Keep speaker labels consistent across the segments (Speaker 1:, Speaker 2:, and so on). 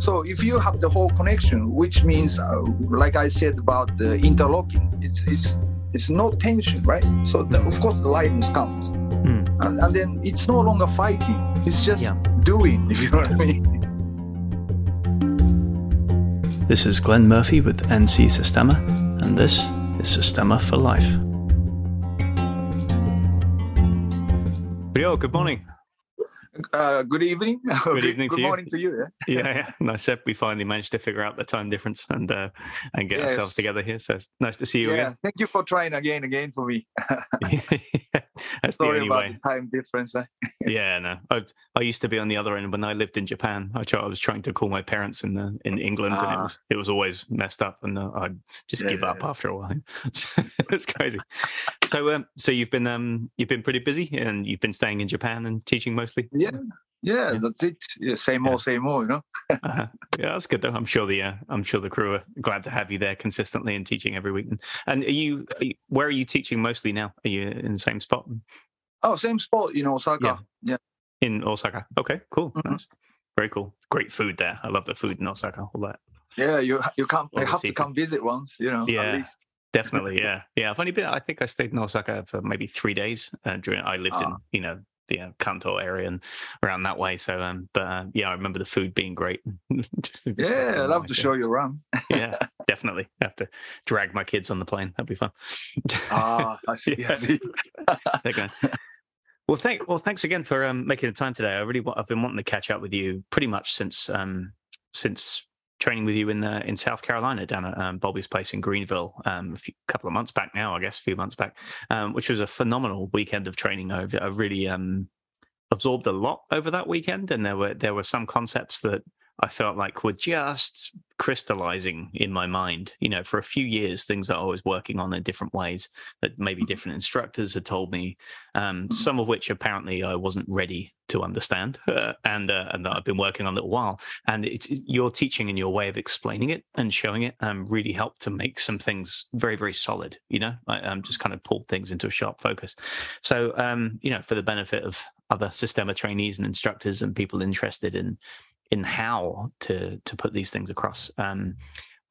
Speaker 1: So if you have the whole connection, which means, uh, like I said about the interlocking, it's it's it's no tension, right? So the, of course the lightness comes,
Speaker 2: Hmm.
Speaker 1: and, and then it's no longer fighting; it's just
Speaker 2: Yeah.
Speaker 1: doing. If you know what I mean.
Speaker 2: This is Glenn Murphy with NC Systema, and this is Systema for Life. Ryo, good morning.
Speaker 1: Uh, good evening. Good,
Speaker 2: evening to
Speaker 1: good
Speaker 2: you.
Speaker 1: morning to you. Yeah?
Speaker 2: Yeah, yeah. Nice that we finally managed to figure out the time difference and uh, and get
Speaker 1: Yes.
Speaker 2: ourselves together here. So it's nice to see you
Speaker 1: yeah. Thank you for trying again, again for me.
Speaker 2: again. That's the only
Speaker 1: about
Speaker 2: way.
Speaker 1: the time difference. eh?
Speaker 2: Yeah, no. I I used to be on the other end when I lived in Japan. I try, I was trying to call my parents in the in England, and it
Speaker 1: Ah.
Speaker 2: was it was always messed up, and uh, I'd just give up
Speaker 1: Yeah.
Speaker 2: after a while. it's crazy. So um, so you've been um you've been pretty busy, and you've been staying in Japan and teaching mostly.
Speaker 1: Yeah. Yeah,
Speaker 2: Yeah.
Speaker 1: that's it. Yeah, same
Speaker 2: Yeah.
Speaker 1: more, same more. You know.
Speaker 2: Uh, yeah, that's good though. I'm sure the uh, I'm sure the crew are glad to have you there consistently and teaching every week. And, are you, are you where are you teaching mostly now? Are you in the same spot
Speaker 1: Oh, same spot. You know, Osaka. Yeah.
Speaker 2: in Osaka? Okay, cool,
Speaker 1: Mhm.
Speaker 2: nice, very cool. Great food there. I love the food in Osaka. All that.
Speaker 1: Yeah, you you come
Speaker 2: All
Speaker 1: you
Speaker 2: the
Speaker 1: have to come visit once. You know,
Speaker 2: Yeah.
Speaker 1: at least.
Speaker 2: Definitely, yeah, yeah. I've only been. I think I stayed in Osaka for maybe three days uh, during. I lived in
Speaker 1: Ah.
Speaker 2: you know the uh, Kanto area and around that way. So, um, but uh, yeah, I remember the food being great.
Speaker 1: Yeah, I'd love to show you around.
Speaker 2: Yeah, definitely. have to drag my kids on the plane. That'd be fun.
Speaker 1: Ah, I see.
Speaker 2: Yeah.
Speaker 1: I see.
Speaker 2: They're going. Well, thank well, thanks again for um, making the time today. I really, I've been wanting to catch up with you pretty much since um, since training with you in uh, in South Carolina down at um, Bobby's place in Greenville um, a few, couple of months back now, I guess, a few months back, um, which was a phenomenal weekend of training. I really um, absorbed a lot over that weekend, and there were there were some concepts that I felt like were just crystallizing in my mind. You know, for a few years, things that I was working on in different ways that maybe different instructors had told me, um, some of which apparently I wasn't ready to understand, uh, and uh, and that I've been working on a little while. And it's your teaching and your way of explaining it and showing it um, really helped to make some things very very solid. You know, I um, just kind of pulled things into a sharp focus. So um, you know, for the benefit of other Systema trainees and instructors and people interested in in how to to put these things across. Um,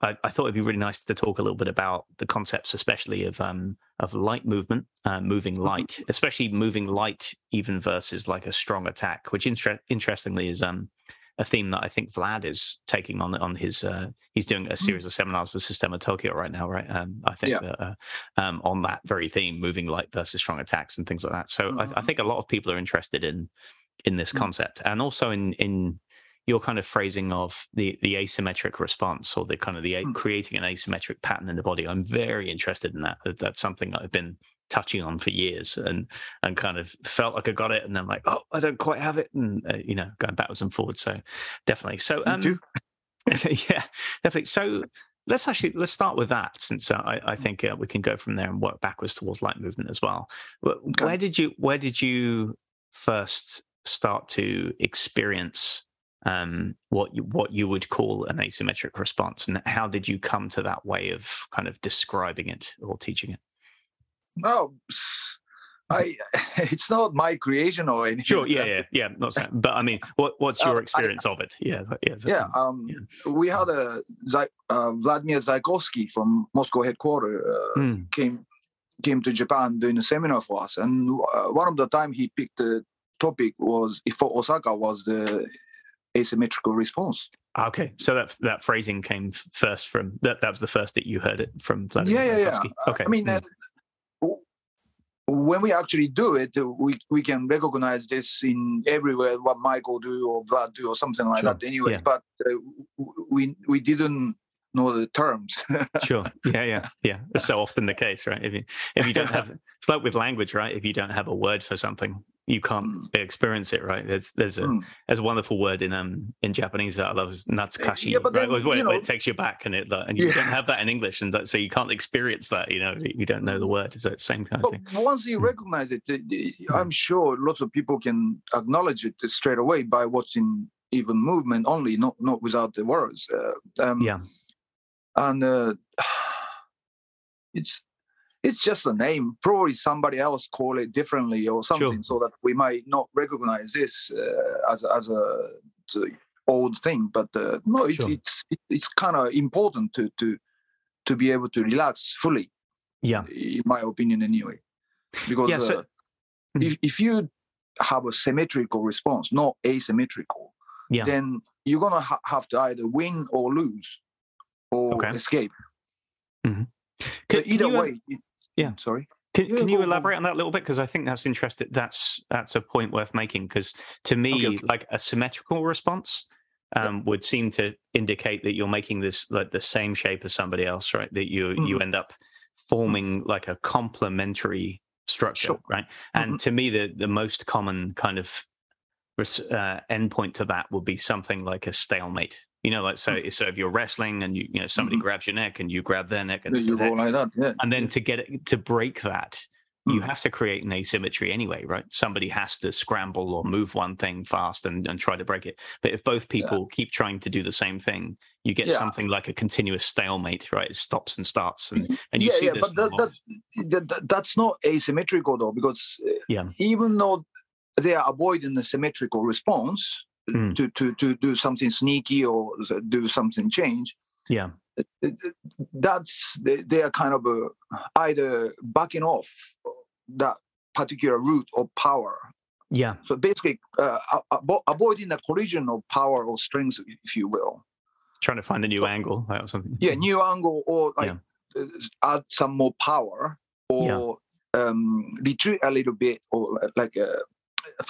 Speaker 2: I, I thought it'd be really nice to talk a little bit about the concepts, especially of um, of light movement, uh, moving light, especially moving light, even versus like a strong attack, which inter- interestingly is um, a theme that I think Vlad is taking on on his. Uh, he's doing a series of seminars with Systema Tokyo right now, right? Um, I think
Speaker 1: Yeah.
Speaker 2: uh, um, on that very theme, moving light versus strong attacks and things like that. So I, I
Speaker 1: Mhm.
Speaker 2: think a lot of people are interested in in this concept, and also in in your kind of phrasing of the the asymmetric response or the kind of the
Speaker 1: Mm.
Speaker 2: creating an asymmetric pattern in the body. I'm very interested in that. That- That's something I've been touching on for years and and kind of felt like I got it and then like oh I don't quite have it and uh, you know going backwards and forwards so definitely so um yeah definitely so let's actually let's start with that since uh, I, I think uh, we can go from there and work backwards towards light movement as well where did you where did you first start to experience um, what you, what you would call an asymmetric response, and how did you come to that way of kind of describing it or teaching it?
Speaker 1: Oh, I. It's not my creation or anything.
Speaker 2: Sure, yeah, yeah, yeah. Not saying, but I mean, what what's your
Speaker 1: Um, I-
Speaker 2: experience of it? Yeah, yeah,
Speaker 1: Yeah, um,
Speaker 2: yeah.
Speaker 1: we had a uh, Vladimir Zykovsky from Moscow headquarters uh,
Speaker 2: Hmm,
Speaker 1: came came to Japan doing a seminar for us, and uh, one of the time he picked the topic was for Osaka was the asymmetrical response.
Speaker 2: Okay, so that that phrasing came first from that. That was the first that you heard it from Vladimir
Speaker 1: yeah, yeah, yeah. Uh,
Speaker 2: Okay,
Speaker 1: I mean,
Speaker 2: mm,
Speaker 1: uh, when we actually do it, we we can recognize this in everywhere what Michael do or Vlad do or something like
Speaker 2: Sure,
Speaker 1: that. Anyway,
Speaker 2: yeah.
Speaker 1: but uh, we we didn't know the terms.
Speaker 2: sure, yeah, yeah, yeah. It's so often the case, right? If you if you don't have, it's like with language, right? If you don't have a word for something, you can't experience it, right? There's there's a
Speaker 1: Mm.
Speaker 2: there's a wonderful word in um in Japanese that I love is natsukashi,
Speaker 1: yeah, but
Speaker 2: right?
Speaker 1: then,
Speaker 2: Where, where
Speaker 1: you know-
Speaker 2: it takes you back and it and you
Speaker 1: Yeah.
Speaker 2: don't have that in English, and that, so you can't experience that. You know, you don't know the word. So it's the same kind of
Speaker 1: But
Speaker 2: thing.
Speaker 1: once you
Speaker 2: Mm.
Speaker 1: recognize it, uh, I'm sure lots of people can acknowledge it straight away by watching even movement only, not not without the words. Uh, um,
Speaker 2: Yeah,
Speaker 1: and uh, it's it's just a name. Probably somebody else call it differently or something, so that we might not recognize this uh, as as a old thing, but uh, no, it's
Speaker 2: Sure.
Speaker 1: it's it, it's kind of important to to to be able to relax fully,
Speaker 2: Yeah.
Speaker 1: in my opinion, anyway. Because
Speaker 2: Yeah, so-
Speaker 1: uh,
Speaker 2: Mhm.
Speaker 1: if if you have a symmetrical response, not asymmetrical,
Speaker 2: Yeah.
Speaker 1: then you're gonna ha- have to either win or lose, or
Speaker 2: Okay.
Speaker 1: escape.
Speaker 2: Can,
Speaker 1: But
Speaker 2: can
Speaker 1: either
Speaker 2: you, um,
Speaker 1: way, it-
Speaker 2: yeah.
Speaker 1: Sorry.
Speaker 2: Can,
Speaker 1: Yeah,
Speaker 2: can you elaborate on that a little bit? Because I think that's interesting. That's that's a point worth making. Because to me,
Speaker 1: Okay,
Speaker 2: like a symmetrical response um, would seem to indicate that you're making this like the same shape as somebody else, right? That you you
Speaker 1: Mhm.
Speaker 2: end up forming like a complementary structure,
Speaker 1: Sure.
Speaker 2: right? And
Speaker 1: Mm-hmm.
Speaker 2: to me, the the most common kind of uh, endpoint to that would be something like a stalemate. You know, like so.
Speaker 1: Mm.
Speaker 2: So if you're wrestling and you you know somebody
Speaker 1: Mhm.
Speaker 2: grabs your neck and you grab their neck and
Speaker 1: you
Speaker 2: that-
Speaker 1: go like that. Yeah.
Speaker 2: and then to get it to break that you
Speaker 1: Mm.
Speaker 2: have to create an asymmetry anyway right somebody has to scramble or move one thing fast and, and try to break it but if both people keep trying to do the same thing you get
Speaker 1: Yeah.
Speaker 2: something like a continuous stalemate right it stops and starts and, and you
Speaker 1: yeah,
Speaker 2: see
Speaker 1: yeah,
Speaker 2: this
Speaker 1: but that, that, that, that- that's not asymmetrical though, because uh,
Speaker 2: Yeah.
Speaker 1: even though they are avoiding the symmetrical response
Speaker 2: Mm.
Speaker 1: to, to to do something sneaky or do something change,
Speaker 2: yeah
Speaker 1: that's they, they are kind of uh, either backing off that particular route of power.
Speaker 2: yeah
Speaker 1: So basically, uh, a- avo- avoiding the collision of power or strength, if you will.
Speaker 2: trying to find a new angle or something
Speaker 1: yeah new angle or like
Speaker 2: Yeah.
Speaker 1: uh, add some more power or um retreat a little bit or like uh,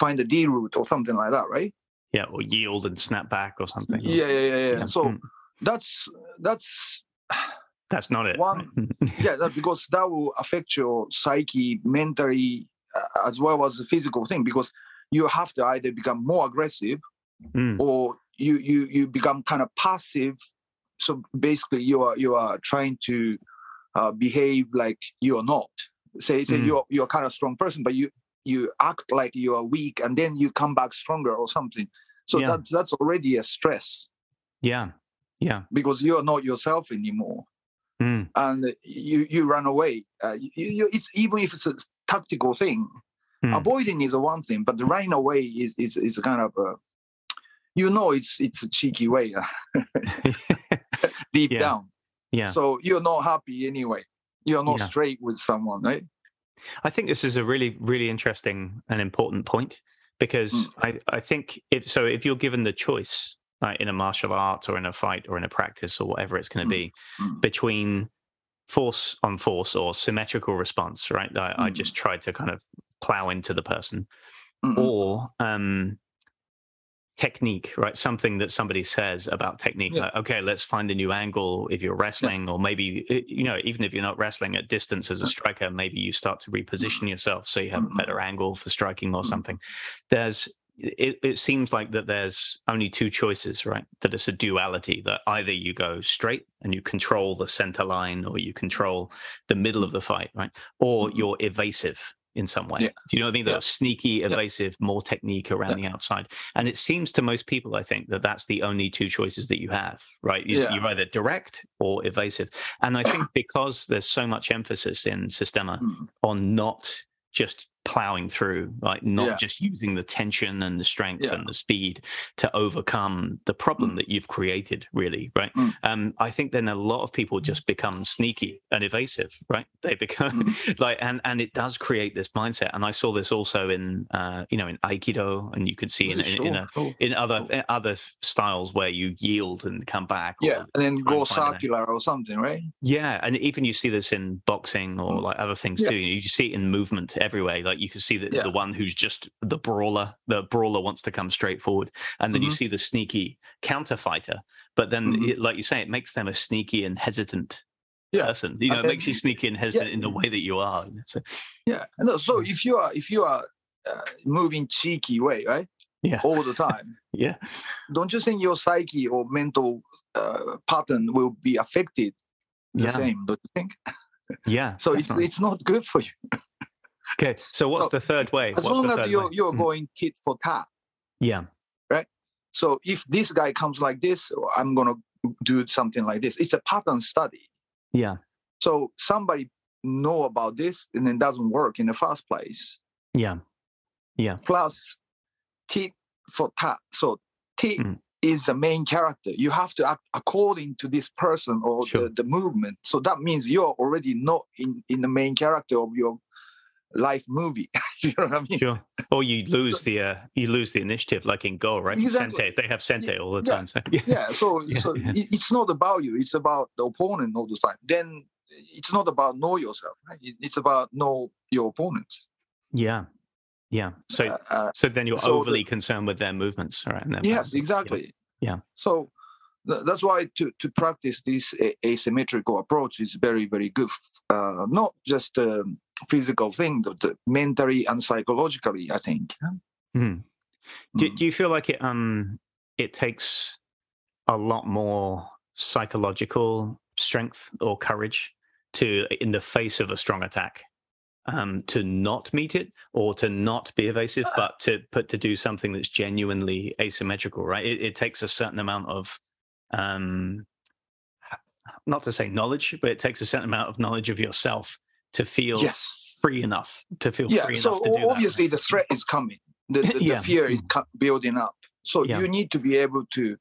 Speaker 1: find a d route or something like that right
Speaker 2: yeah or yield and snap back or something
Speaker 1: yeah yeah yeah, yeah.
Speaker 2: Yeah.
Speaker 1: so
Speaker 2: Mm.
Speaker 1: that's that's
Speaker 2: that's not it
Speaker 1: One- yeah that, because that will affect your psyche mentally uh, as well as the physical thing because you have to either become more aggressive
Speaker 2: Mm.
Speaker 1: or you you you become kind of passive so basically you are you are trying to uh, behave like you're not say say
Speaker 2: Mm.
Speaker 1: you're you're kind of strong person but you you act like you are weak and then you come back stronger or something so
Speaker 2: Yeah.
Speaker 1: that's that's already a stress
Speaker 2: yeah yeah
Speaker 1: because you're not yourself anymore
Speaker 2: Mm.
Speaker 1: and you you run away uh, you, you, it's even if it's a tactical thing
Speaker 2: Mm.
Speaker 1: avoiding is a one thing but the running away is is, is kind of a you know it's it's a cheeky way uh, deep
Speaker 2: Yeah.
Speaker 1: down
Speaker 2: yeah
Speaker 1: so you're not happy anyway you're not
Speaker 2: Yeah.
Speaker 1: straight with someone right
Speaker 2: I think this is a really, really interesting and important point because
Speaker 1: Mm.
Speaker 2: I, I think if so, if you're given the choice uh, in a martial art or in a fight or in a practice or whatever it's going to
Speaker 1: Mm.
Speaker 2: be
Speaker 1: Mm.
Speaker 2: between force on force or symmetrical response, right? I, I
Speaker 1: Mm.
Speaker 2: just try to kind of plow into the person
Speaker 1: Mm-mm.
Speaker 2: or um, technique, right? Something that somebody says about technique.
Speaker 1: Yeah.
Speaker 2: Like, okay, let's find a new angle if you're wrestling, or maybe uh, you know, even if you're not wrestling at distance as a striker, maybe you start to reposition yourself so you have a
Speaker 1: Mhm.
Speaker 2: better angle for striking or something. There's it, it seems like that there's only two choices, right? That it's a duality that either you go straight and you control the center line or you control the middle of the fight, right? Or you're evasive in some way.
Speaker 1: Yeah.
Speaker 2: Do you know what I mean?
Speaker 1: Yeah.
Speaker 2: That sneaky, evasive, more technique around the outside. And it seems to most people, I think, that that's the only two choices that you have, right? You-
Speaker 1: Yeah.
Speaker 2: You're either direct or evasive. And I think because there's so much emphasis in Systema
Speaker 1: Mm.
Speaker 2: on not just plowing through, like not
Speaker 1: Yeah.
Speaker 2: just using the tension and the strength
Speaker 1: Yeah.
Speaker 2: and the speed to overcome the problem
Speaker 1: Mm.
Speaker 2: that you've created, really, right?
Speaker 1: Mm.
Speaker 2: Um, I think then a lot of people just become sneaky and evasive, right? They become
Speaker 1: Mm.
Speaker 2: like, and and it does create this mindset. And I saw this also in, uh, you know, in Aikido, and you could see in, in, in, a,
Speaker 1: Sure, sure.
Speaker 2: in other in other styles where you yield and come back.
Speaker 1: yeah and then go
Speaker 2: and find an
Speaker 1: circular or something right
Speaker 2: yeah, and even you see this in boxing or
Speaker 1: Mm.
Speaker 2: like other things
Speaker 1: Yeah.
Speaker 2: too. You see it in movement everywhere. Like you can see that
Speaker 1: Yeah.
Speaker 2: the one who's just the brawler, the brawler wants to come straight forward, and then you
Speaker 1: Mhm.
Speaker 2: see the sneaky counter fighter. But then,
Speaker 1: Mhm.
Speaker 2: it, like you say, it makes them a sneaky and hesitant
Speaker 1: Yeah.
Speaker 2: person. You know,
Speaker 1: And
Speaker 2: it makes you sneaky and hesitant in the way that you are. So,
Speaker 1: yeah and so
Speaker 2: Mm.
Speaker 1: if you are if you are uh, moving cheeky way right
Speaker 2: yeah,
Speaker 1: all the time
Speaker 2: yeah,
Speaker 1: don't you think your psyche or mental uh, pattern will be affected the
Speaker 2: Yeah.
Speaker 1: same don't you think
Speaker 2: yeah.
Speaker 1: so it's it's not good for you
Speaker 2: okay. So what's
Speaker 1: So,
Speaker 2: the third way?
Speaker 1: as
Speaker 2: What's
Speaker 1: long as you're
Speaker 2: way?
Speaker 1: you're
Speaker 2: Mm.
Speaker 1: going tit for tat
Speaker 2: Yeah, Right?
Speaker 1: so if this guy comes like this i'm gonna do something like this it's a pattern study
Speaker 2: yeah,
Speaker 1: so somebody know about this and it doesn't work in the first place
Speaker 2: yeah, yeah.
Speaker 1: plus tit for tat so tit
Speaker 2: Mm.
Speaker 1: is the main character. You have to act according to this person or
Speaker 2: Sure.
Speaker 1: the, the movement. So that means you're already not in, in the main character of your life movie. you know what I mean?
Speaker 2: Sure. Or you lose the uh, you lose the initiative, like in Go, right?
Speaker 1: Exactly.
Speaker 2: Sente, they have Sente all the
Speaker 1: Yeah.
Speaker 2: time. So, yeah.
Speaker 1: Yeah. So
Speaker 2: Yeah,
Speaker 1: so
Speaker 2: yeah.
Speaker 1: it's not about you. It's about the opponent all the time. Then it's not about know yourself. Right? It's about know your opponents.
Speaker 2: yeah, yeah. So
Speaker 1: Uh, uh,
Speaker 2: so then you're
Speaker 1: so the-
Speaker 2: overly concerned with their movements, right? And their
Speaker 1: yes,
Speaker 2: patterns.
Speaker 1: exactly.
Speaker 2: Yeah.
Speaker 1: So th- that's why to, to practice this a- asymmetrical approach is very very good. Uh, not just a physical thing, but the mentally and psychologically. I think.
Speaker 2: Mhm. Do,
Speaker 1: Mm.
Speaker 2: do you feel like it um it takes a lot more psychological strength or courage to in the face of a strong attack um to not meet it or to not be evasive
Speaker 1: Uh,
Speaker 2: but to put to do something that's genuinely asymmetrical right it, it takes a certain amount of um not to say knowledge but it takes a certain amount of knowledge of yourself to feel
Speaker 1: Yes.
Speaker 2: free enough to feel
Speaker 1: Yeah.
Speaker 2: free
Speaker 1: So
Speaker 2: enough to do
Speaker 1: obviously the threat is coming. The, the, the fear is building up. So
Speaker 2: Yeah.
Speaker 1: you need to be able to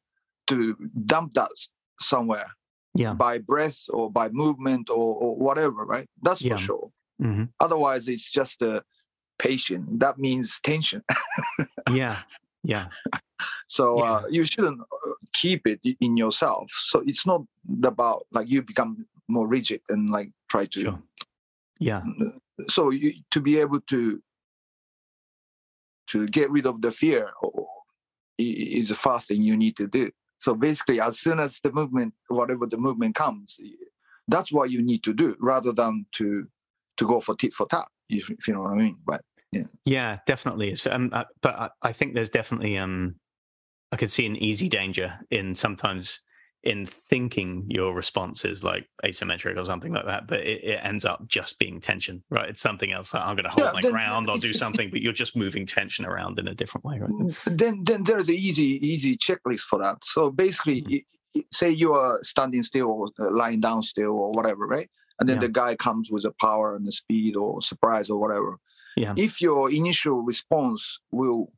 Speaker 1: to dump that somewhere
Speaker 2: yeah
Speaker 1: by breath or by movement or, or whatever. Right. That's
Speaker 2: Yeah.
Speaker 1: for sure.
Speaker 2: hmm
Speaker 1: Otherwise, it's just a patient. That means tension.
Speaker 2: yeah yeah
Speaker 1: So
Speaker 2: Yeah.
Speaker 1: uh, you shouldn't uh, keep it in yourself. So it's not about like you become more rigid and like try to.
Speaker 2: sure yeah
Speaker 1: So you, to be able to to get rid of the fear is the first thing you need to do. So basically, as soon as the movement, whatever the movement comes, that's what you need to do, rather than to to go for tit for tat. If, if you know what I mean. But
Speaker 2: Yeah, yeah, definitely. So, um, uh, but I, I think there's definitely um, I could see an easy danger in sometimes in thinking your response is like asymmetric or something like that, but it, it ends up just being tension, right? It's something else that I'm going to hold
Speaker 1: Yeah,
Speaker 2: my
Speaker 1: then-
Speaker 2: ground or do something, but you're just moving tension around in a different way, right?
Speaker 1: then then there's an easy easy checklist for that. So basically,
Speaker 2: Mhm.
Speaker 1: i- say you are standing still or uh, lying down still or whatever, right? And then
Speaker 2: Yeah.
Speaker 1: the guy comes with the power and the speed or surprise or whatever.
Speaker 2: Yeah.
Speaker 1: If your initial response will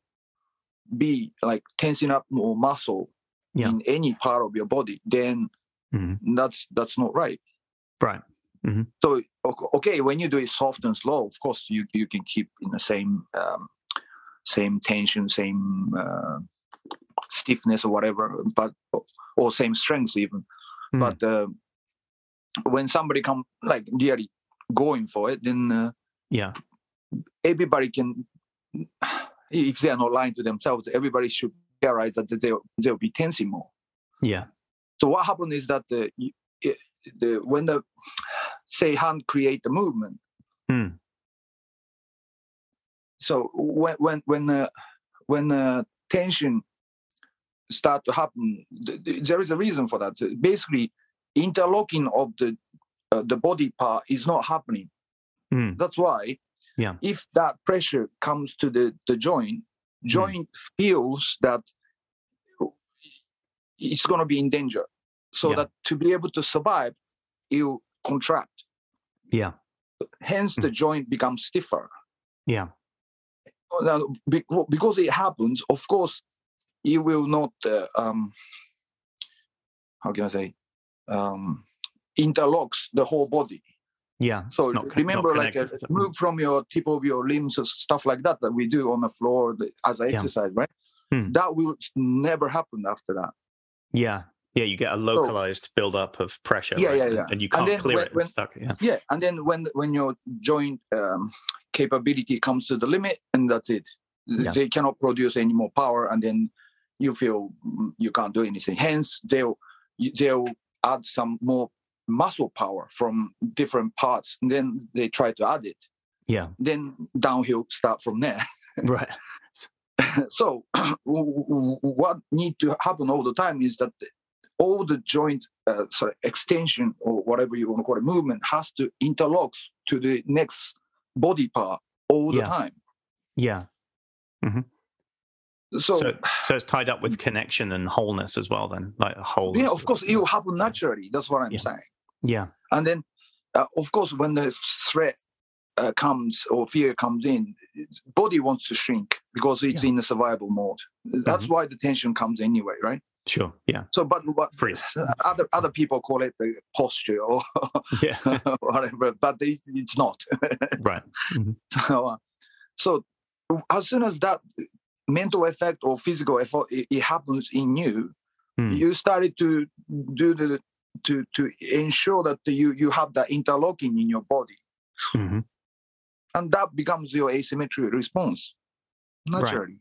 Speaker 1: be like tensing up more muscle
Speaker 2: Yeah.
Speaker 1: in any part of your body, then
Speaker 2: Mhm.
Speaker 1: that's that's not right.
Speaker 2: Right.
Speaker 1: So okay, when you do it soft and slow, of course you you can keep in the same um, same tension, same uh, stiffness or whatever, but or same strength even.
Speaker 2: Mm.
Speaker 1: But uh, when somebody come like really going for it, then uh,
Speaker 2: Yeah.
Speaker 1: everybody can. If they are not lying to themselves, everybody should realize that they'll they'll be tensing more.
Speaker 2: Yeah.
Speaker 1: So what happened is that the, the when the say hand create the movement.
Speaker 2: Hmm.
Speaker 1: So when when when uh, when uh, tension start to happen, th- th- there is a reason for that. Basically, interlocking of the uh, the body part is not happening.
Speaker 2: Mm.
Speaker 1: That's why.
Speaker 2: Yeah.
Speaker 1: If that pressure comes to the the joint, joint feels that it's going to be in danger. So
Speaker 2: Yeah.
Speaker 1: that to be able to survive, you contract.
Speaker 2: Yeah.
Speaker 1: Hence, the joint becomes stiffer.
Speaker 2: Yeah.
Speaker 1: Now, be- because it happens, of course, you will not. Uh, um, how can I say? Um, interlocks the whole body.
Speaker 2: Yeah.
Speaker 1: So
Speaker 2: not
Speaker 1: remember,
Speaker 2: not
Speaker 1: like a
Speaker 2: connected.
Speaker 1: move from your tip of your limbs, or stuff like that, that we do on the floor as an
Speaker 2: Yeah.
Speaker 1: exercise, right?
Speaker 2: Hmm.
Speaker 1: That will never happen after that.
Speaker 2: Yeah. Yeah. You get a localized buildup of pressure.
Speaker 1: Yeah,
Speaker 2: right?
Speaker 1: yeah,
Speaker 2: and-
Speaker 1: yeah.
Speaker 2: And you can't
Speaker 1: then
Speaker 2: clear
Speaker 1: when-
Speaker 2: it.
Speaker 1: when-
Speaker 2: stuck. Yeah.
Speaker 1: Yeah, and then when when your joint um, capability comes to the limit, and that's it.
Speaker 2: Yeah.
Speaker 1: They cannot produce any more power, and then you feel mm, you can't do anything. Hence, they'll they'll add some more muscle power from different parts, and then they try to add it.
Speaker 2: Yeah.
Speaker 1: Then downhill start from there.
Speaker 2: Right.
Speaker 1: so w- w- what need to happen all the time is that all the joint uh, sorry, extension or whatever you want to call it movement has to interlock to the next body part all the
Speaker 2: Yeah.
Speaker 1: time
Speaker 2: Yeah.
Speaker 1: So,
Speaker 2: So, so it's tied up with connection and wholeness as well. Then, like a whole.
Speaker 1: yeah of course it will happen naturally that's what i'm
Speaker 2: Yeah.
Speaker 1: saying
Speaker 2: Yeah.
Speaker 1: and then uh, of course when the threat uh, comes or fear comes in body wants to shrink because it's
Speaker 2: Yeah.
Speaker 1: in a survival mode. That's
Speaker 2: Mhm.
Speaker 1: why the tension comes anyway, right?
Speaker 2: Sure. Yeah.
Speaker 1: So, but what
Speaker 2: Freeze.
Speaker 1: other other people call it the posture or
Speaker 2: Yeah.
Speaker 1: whatever, but they, it's not.
Speaker 2: right.
Speaker 1: so, uh, so as soon as that mental effect or physical effort it, it happens in you,
Speaker 2: Hmm.
Speaker 1: you started to do the to to ensure that you you have that interlocking in your body,
Speaker 2: hmm
Speaker 1: and that becomes your asymmetric response
Speaker 2: Right.
Speaker 1: naturally.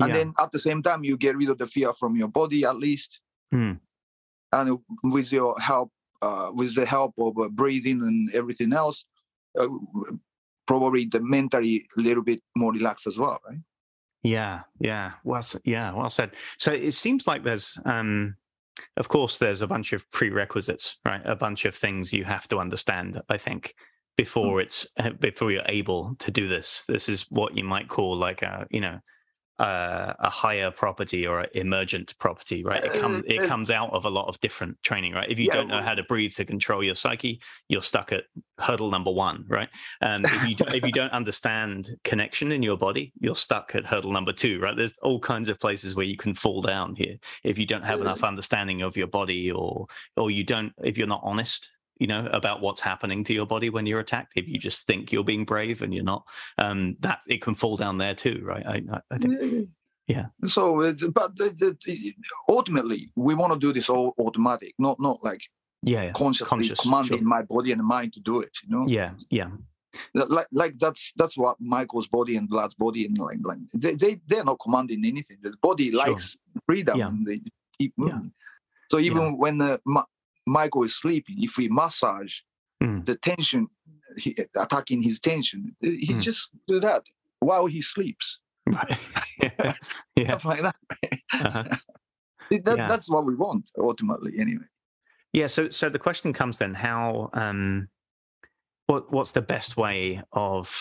Speaker 1: And
Speaker 2: Yeah.
Speaker 1: then at the same time, you get rid of the fear from your body at least,
Speaker 2: Hmm.
Speaker 1: and with your help, uh, with the help of uh, breathing and everything else, uh, probably the mentally a little bit more relaxed as well, right?
Speaker 2: Yeah, yeah, well, yeah, well said. So it seems like there's, um, of course, there's a bunch of prerequisites, right? A bunch of things you have to understand. I think before it's uh, before you're able to do this. This is what you might call like a, you know, uh, a higher property or an emergent property, right? It comes it
Speaker 1: Uh, uh,
Speaker 2: comes out of a lot of different training, right? If you
Speaker 1: Yeah,
Speaker 2: don't know how to breathe to control your psyche, you're stuck at hurdle number one, right? And if you if you don't understand connection in your body, you're stuck at hurdle number two, right? There's all kinds of places where you can fall down here if you don't have enough understanding of your body, or or you don't if you're not honest, you know, about what's happening to your body when you're attacked. If you just think you're being brave and you're not, um, that it can fall down there too, right? I, I- I think, Yeah.
Speaker 1: So, uh, but the, the, the- ultimately, we want to do this all automatic, not not like
Speaker 2: yeah, yeah,
Speaker 1: consciously
Speaker 2: Conscious,
Speaker 1: commanding
Speaker 2: sure.
Speaker 1: my body and mind to do it. You know,
Speaker 2: yeah, yeah,
Speaker 1: like like that's that's what Michael's body and Vlad's body and like like they they they're not commanding anything. The body
Speaker 2: Sure.
Speaker 1: likes freedom
Speaker 2: Yeah.
Speaker 1: they keep
Speaker 2: Yeah.
Speaker 1: moving. So even when uh, Ma- Michael is sleeping, if we massage
Speaker 2: Mm.
Speaker 1: the tension, he, attacking his tension, he
Speaker 2: Mm.
Speaker 1: just do that while he sleeps,
Speaker 2: right, yeah, yeah.
Speaker 1: like that.
Speaker 2: Uh-huh.
Speaker 1: that
Speaker 2: Yeah.
Speaker 1: That's what we want ultimately, anyway.
Speaker 2: Yeah. So, so the question comes then: How, um, what, what's the best way of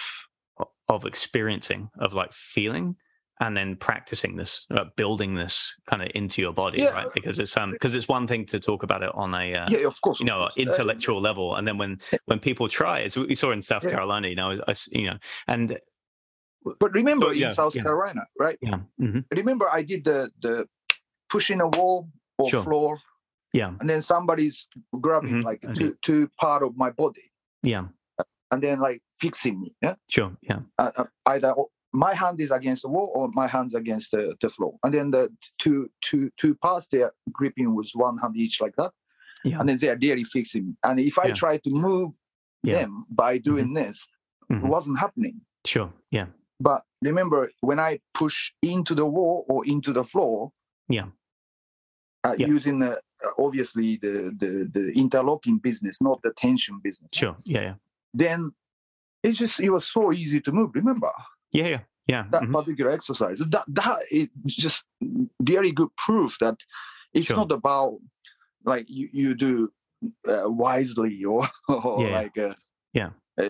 Speaker 2: of experiencing, of like feeling, and then practicing this, uh, building this kind of into your body,
Speaker 1: Yeah.
Speaker 2: right? Because it's um, because it's one thing to talk about it on a uh,
Speaker 1: yeah, of course.
Speaker 2: you know
Speaker 1: course. Uh,
Speaker 2: intellectual level, and then when when people try, as we saw in South
Speaker 1: Yeah.
Speaker 2: Carolina, you know, I you know, and
Speaker 1: but remember
Speaker 2: So, yeah,
Speaker 1: in South. Carolina, right?
Speaker 2: yeah, mhm,
Speaker 1: Remember I did the the pushing a wall or
Speaker 2: Sure.
Speaker 1: floor,
Speaker 2: yeah,
Speaker 1: and then somebody's grabbing
Speaker 2: Mhm,
Speaker 1: like two two part of my body,
Speaker 2: yeah,
Speaker 1: and then like fixing me. Yeah,
Speaker 2: sure, yeah,
Speaker 1: uh, uh, either my hand is against the wall or my hand's against the, the floor, and then the two two two parts they are gripping with one hand each like that,
Speaker 2: Yeah.
Speaker 1: and then they are really fixing. And if I
Speaker 2: Yeah.
Speaker 1: try to move
Speaker 2: Yeah.
Speaker 1: them by doing this,
Speaker 2: Mhm.
Speaker 1: it wasn't happening.
Speaker 2: sure, yeah,
Speaker 1: But remember, when I push into the wall or into the floor,
Speaker 2: Yeah.
Speaker 1: uh, using uh, obviously the, the the interlocking business, not the tension business,
Speaker 2: sure, yeah, yeah,
Speaker 1: then it's just it was so easy to move. Remember
Speaker 2: yeah, yeah, yeah,
Speaker 1: that
Speaker 2: mhm,
Speaker 1: particular exercise. That that is just very good proof that it's
Speaker 2: Sure.
Speaker 1: not about like you you do uh, wisely or, or
Speaker 2: Yeah, yeah.
Speaker 1: like uh,
Speaker 2: Yeah.
Speaker 1: uh,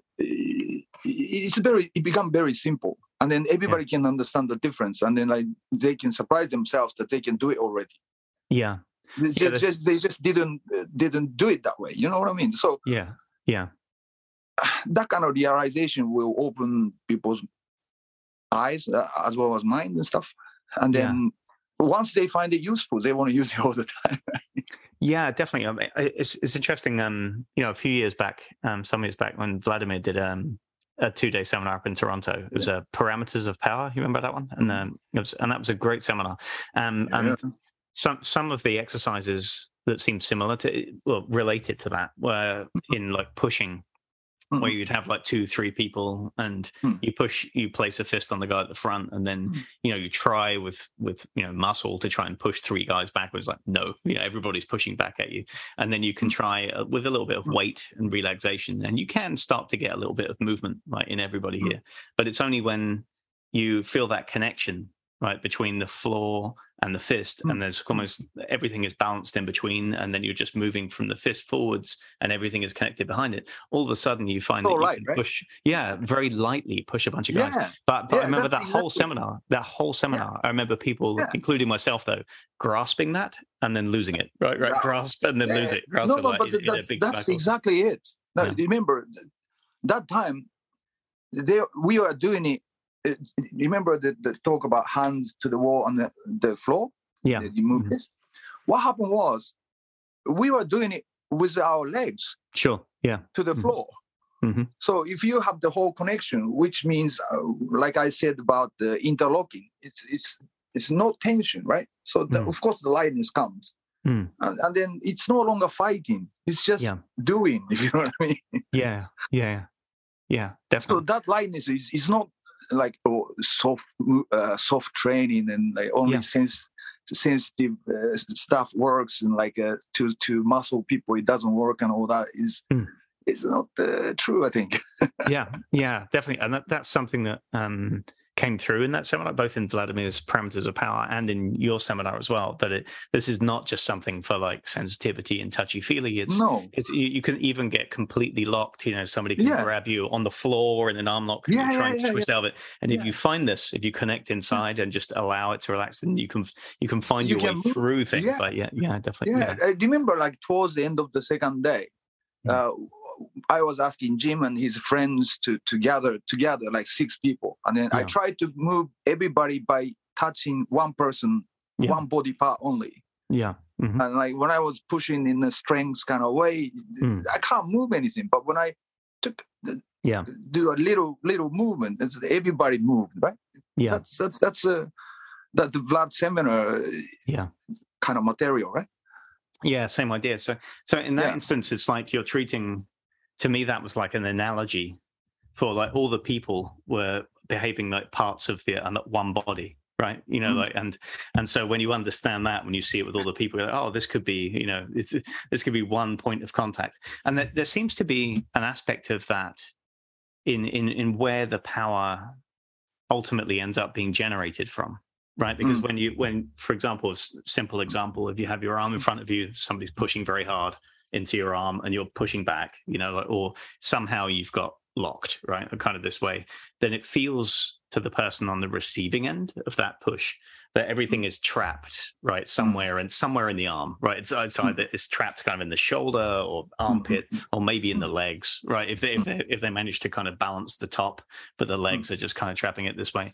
Speaker 1: it's very it become very simple. And then everybody can understand the difference. And then like they can surprise themselves that they can do it already.
Speaker 2: Yeah,
Speaker 1: they just,
Speaker 2: that's-
Speaker 1: just they just didn't uh, didn't do it that way. You know what i mean? So
Speaker 2: yeah, yeah,
Speaker 1: that kind of realization will open people's eyes uh, as well as mine and stuff and
Speaker 2: Yeah.
Speaker 1: then once they find it useful they want to use it all the time
Speaker 2: Yeah, definitely. I mean, it's it's interesting. Um, you know, a few years back, um, some years back, when Vladimir did um a two day seminar up in Toronto, it was a parameters of power. You remember that one? And um, it was, and that was a great seminar. Um, and some some of the exercises that seemed similar to well related to that were in like pushing where
Speaker 1: Mhm.
Speaker 2: you'd have like two three people and
Speaker 1: Hmm.
Speaker 2: you push you place a fist on the guy at the front and then
Speaker 1: Hmm.
Speaker 2: you know you try with with you know muscle to try and push three guys backwards like no you know everybody's pushing back at you and then you can
Speaker 1: Hmm.
Speaker 2: try uh, with a little bit of
Speaker 1: Hmm.
Speaker 2: weight and relaxation and you can start to get a little bit of movement right in everybody
Speaker 1: Hmm.
Speaker 2: here but it's only when you feel that connection right between the floor and the fist
Speaker 1: Mm.
Speaker 2: and there's almost everything is balanced in between and then you're just moving from the fist forwards and everything is connected behind it all of a sudden you find
Speaker 1: So
Speaker 2: that you
Speaker 1: right?
Speaker 2: push yeah very lightly push a bunch of guys
Speaker 1: yeah
Speaker 2: but but
Speaker 1: Yeah,
Speaker 2: i remember that
Speaker 1: that's
Speaker 2: whole seminar that whole seminar i remember people
Speaker 1: Yeah.
Speaker 2: including myself though grasping that and then losing it right right
Speaker 1: Yeah.
Speaker 2: grasp and then
Speaker 1: Yeah.
Speaker 2: lose it grasp
Speaker 1: no no
Speaker 2: like
Speaker 1: but
Speaker 2: in- in
Speaker 1: that's,
Speaker 2: big
Speaker 1: that's exactly it now
Speaker 2: Yeah.
Speaker 1: remember that time they we were doing it uh, remember the, the talk about hands to the wall on the, the floor?
Speaker 2: Yeah.
Speaker 1: You move
Speaker 2: Mhm.
Speaker 1: this. What happened was we were doing it with our legs
Speaker 2: Sure. Yeah.
Speaker 1: to the
Speaker 2: Mhm.
Speaker 1: floor.
Speaker 2: Mhm.
Speaker 1: So if you have the whole connection, which means, uh, like I said about the interlocking, it's it's it's no tension, right? So the,
Speaker 2: Mm.
Speaker 1: of course the lightness comes,
Speaker 2: Mm.
Speaker 1: and, and then it's no longer fighting; it's just
Speaker 2: Yeah.
Speaker 1: doing. If you know what I mean.
Speaker 2: Yeah. Yeah. Yeah. Definitely.
Speaker 1: So that lightness is is not like oh, soft uh, soft training and like only
Speaker 2: Yeah.
Speaker 1: sense sensitive uh, stuff works and like uh, to to muscle people it doesn't work and all that is
Speaker 2: Mm.
Speaker 1: is not uh, true. I think.
Speaker 2: yeah, yeah, definitely, and that, that's something that um, came through in that seminar, both in Vladimir's parameters of power and in your seminar as well. That it this is not just something for like sensitivity and touchy feely. It's
Speaker 1: no.
Speaker 2: it's you, you can even get completely locked. You know, somebody can
Speaker 1: Yeah.
Speaker 2: grab you on the floor in an arm lock and
Speaker 1: Yeah,
Speaker 2: you're trying
Speaker 1: yeah,
Speaker 2: to twist out of it. And if you find this, if you connect inside and just allow it to relax, then you can you can find
Speaker 1: You
Speaker 2: your way
Speaker 1: move.
Speaker 2: through things.
Speaker 1: Yeah.
Speaker 2: Like yeah, yeah, definitely.
Speaker 1: Yeah, I remember like towards the end of the second day,
Speaker 2: Mm.
Speaker 1: uh, I was asking Jim and his friends to to gather together, like six people, and then I tried to move everybody by touching one person,
Speaker 2: Yeah.
Speaker 1: one body part only.
Speaker 2: yeah, mhm,
Speaker 1: And like when I was pushing in a strength kind of way,
Speaker 2: Mm.
Speaker 1: I can't move anything. But when I took
Speaker 2: yeah,
Speaker 1: do a little little movement, it's, everybody moved, right?
Speaker 2: yeah,
Speaker 1: That's that's that's a that the Vlad seminar uh,
Speaker 2: yeah.
Speaker 1: kind of material, right?
Speaker 2: Yeah, same idea. So, so in that
Speaker 1: Yeah.
Speaker 2: instance, it's like you're treating. To me, that was like an analogy for like all the people were behaving like parts of the uh, one body, right? You know,
Speaker 1: Mm.
Speaker 2: like and and so when you understand that, when you see it with all the people, you're like, oh, this could be, you know, this could be one point of contact, and that there seems to be an aspect of that in in in where the power ultimately ends up being generated from right because
Speaker 1: Mm.
Speaker 2: when you when for example simple example if you have your arm in front of you somebody's pushing very hard into your arm and you're pushing back you know or somehow you've got locked right kind of this way then it feels to the person on the receiving end of that push that mm. everything is trapped right mm. somewhere and somewhere in the arm right? It's, it's
Speaker 1: Mm.
Speaker 2: either it's trapped kind of in the shoulder or mm, armpit or maybe in the legs right? If they if they if they manage to kind of balance the top but the legs are just kind of trapping it this way.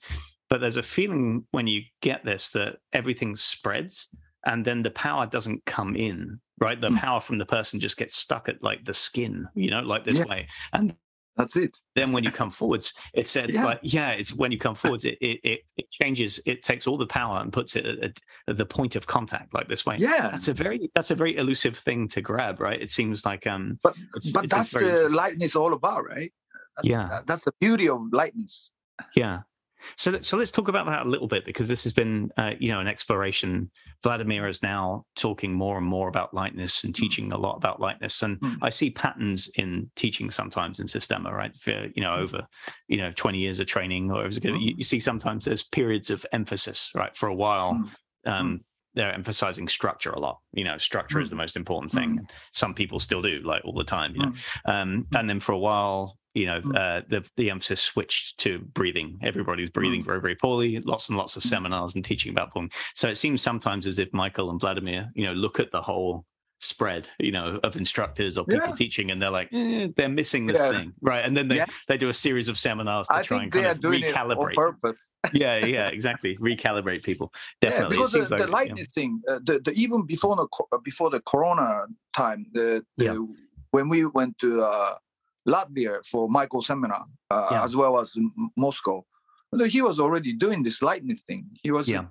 Speaker 2: But there's a feeling when you get this that everything spreads and then the power doesn't come in right the
Speaker 1: Mm.
Speaker 2: power from the person just gets stuck at like the skin you know like this
Speaker 1: Yeah.
Speaker 2: way and
Speaker 1: That's it.
Speaker 2: then when you come forwards it's it's
Speaker 1: Yeah.
Speaker 2: like yeah it's when you come forwards it, it it it changes it takes all the power and puts it at, at, the point of contact like this way
Speaker 1: Yeah.
Speaker 2: that's a very that's a very elusive thing to grab right it seems like um
Speaker 1: But
Speaker 2: it's,
Speaker 1: but
Speaker 2: it's
Speaker 1: that's
Speaker 2: very-
Speaker 1: the lightness all about, right? That's,
Speaker 2: Yeah.
Speaker 1: that- that's the beauty of lightness.
Speaker 2: Yeah. So, so let's talk about that a little bit because this has been, uh, you know, an exploration. Vladimir is now talking more and more about lightness and teaching a lot about lightness, and
Speaker 1: Mm.
Speaker 2: I see patterns in teaching sometimes in Systema, right? For, you know, over, you know, twenty years of training, or you,
Speaker 1: Mm.
Speaker 2: you see sometimes there's periods of emphasis, right? For a while,
Speaker 1: Mm.
Speaker 2: um, they're emphasizing structure a lot. You know, structure is the most important thing. Some people still do, like all the time. You know, um, and then for a while, you know,
Speaker 1: Mm.
Speaker 2: uh, the the emphasis switched to breathing. Everybody's breathing very very poorly. Lots and lots of
Speaker 1: Mm.
Speaker 2: seminars and teaching about breathing. So it seems sometimes as if Michael and Vladimir, you know, look at the whole spread, you know, of instructors or people
Speaker 1: Yeah.
Speaker 2: teaching, and they're like, eh, they're missing this
Speaker 1: Yeah.
Speaker 2: thing, right? And then they
Speaker 1: Yeah.
Speaker 2: they do a series of seminars to
Speaker 1: I
Speaker 2: try and kind of
Speaker 1: doing it on
Speaker 2: recalibrate.
Speaker 1: purpose.
Speaker 2: yeah, yeah, exactly. Recalibrate people. Definitely, it
Speaker 1: because the,
Speaker 2: like
Speaker 1: the
Speaker 2: yeah.
Speaker 1: thing, uh, the, the even before the uh, before the Corona time, the, the when we went to uh, Latvia for Michael seminar, uh,
Speaker 2: Yeah.
Speaker 1: as well as M- Moscow, he was already doing this lightning thing. He was
Speaker 2: Yeah.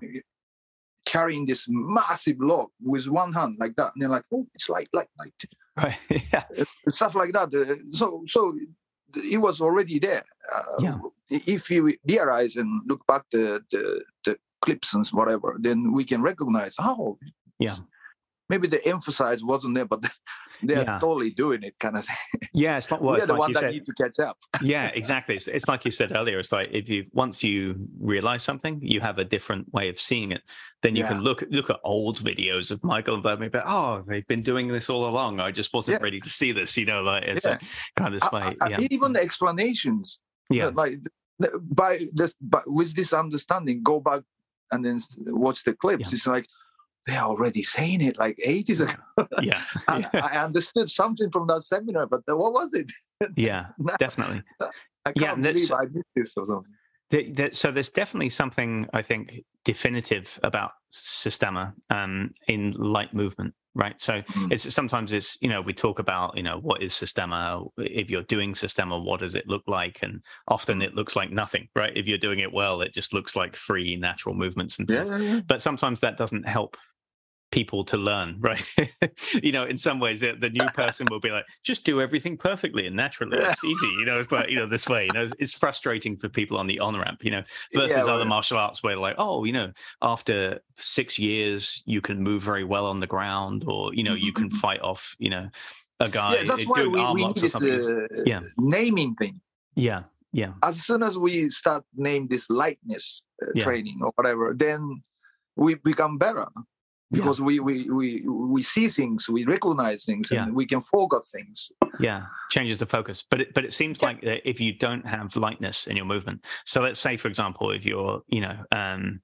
Speaker 1: carrying this massive log with one hand like that, and they're like, "Oh, it's light, light, light,"
Speaker 2: right. yeah,
Speaker 1: uh, stuff like that. Uh, so, so he was already there. Uh,
Speaker 2: Yeah.
Speaker 1: If you realize and look back the the, the clips and whatever, then we can recognize. Oh,
Speaker 2: Yeah.
Speaker 1: Maybe the emphasis wasn't there, but they're
Speaker 2: Yeah.
Speaker 1: totally doing it, kind of thing.
Speaker 2: yeah. It's not well. It's
Speaker 1: the
Speaker 2: like
Speaker 1: ones
Speaker 2: you
Speaker 1: that
Speaker 2: said.
Speaker 1: need to catch up.
Speaker 2: yeah exactly it's, it's like you said earlier it's like if you once you realize something you have a different way of seeing it then you can look look at old videos of michael and vladimir but oh they've been doing this all along i just wasn't
Speaker 1: Yeah.
Speaker 2: ready to see this you know like it's
Speaker 1: Yeah.
Speaker 2: a kind of
Speaker 1: I-
Speaker 2: way
Speaker 1: I-
Speaker 2: yeah
Speaker 1: Even the explanations,
Speaker 2: yeah
Speaker 1: like by this, but with this understanding, go back and then watch the clips.
Speaker 2: Yeah.
Speaker 1: It's like they're already saying it like ages ago.
Speaker 2: yeah
Speaker 1: I understood something from that seminar, but what was it?
Speaker 2: yeah
Speaker 1: No,
Speaker 2: definitely
Speaker 1: I can't
Speaker 2: Yeah,
Speaker 1: believe I missed this or something.
Speaker 2: The, the, so there's definitely something I think definitive about Systema um, in light movement, right? So mm. it's sometimes it's you know we talk about you know what is Systema. If you're doing Systema, what does it look like? And often it looks like nothing, right? If you're doing it well, it just looks like free natural movements and things. Yeah, yeah, yeah. But sometimes that doesn't help people to learn, right? you know, in some ways, the, the, new person will be like, just do everything perfectly and naturally. It's easy, you know. It's like you know this way. You know, it's, it's frustrating for people on the on ramp. You know, versus yeah, well, other martial arts where like, oh, you know, after six years, you can move very well on the ground, or you know, you can fight off, you know, a guy
Speaker 1: yeah, that's why we, we need this uh, yeah. naming thing.
Speaker 2: Yeah, yeah.
Speaker 1: As soon as we start name this lightness uh, yeah. training or whatever, then we become better because yeah. we, we we we see things we recognize things and yeah. we can forget things
Speaker 2: yeah changes the focus but it, but it seems yeah. like if you don't have lightness in your movement so let's say for example if you're you know um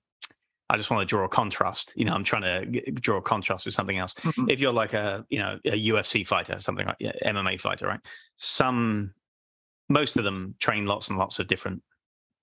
Speaker 2: I just want to draw a contrast. You know, I'm trying to draw a contrast with something else. Mm-hmm. If you're like a, you know, a UFC fighter, something like yeah, MMA fighter, right? Some, most of them train lots and lots of different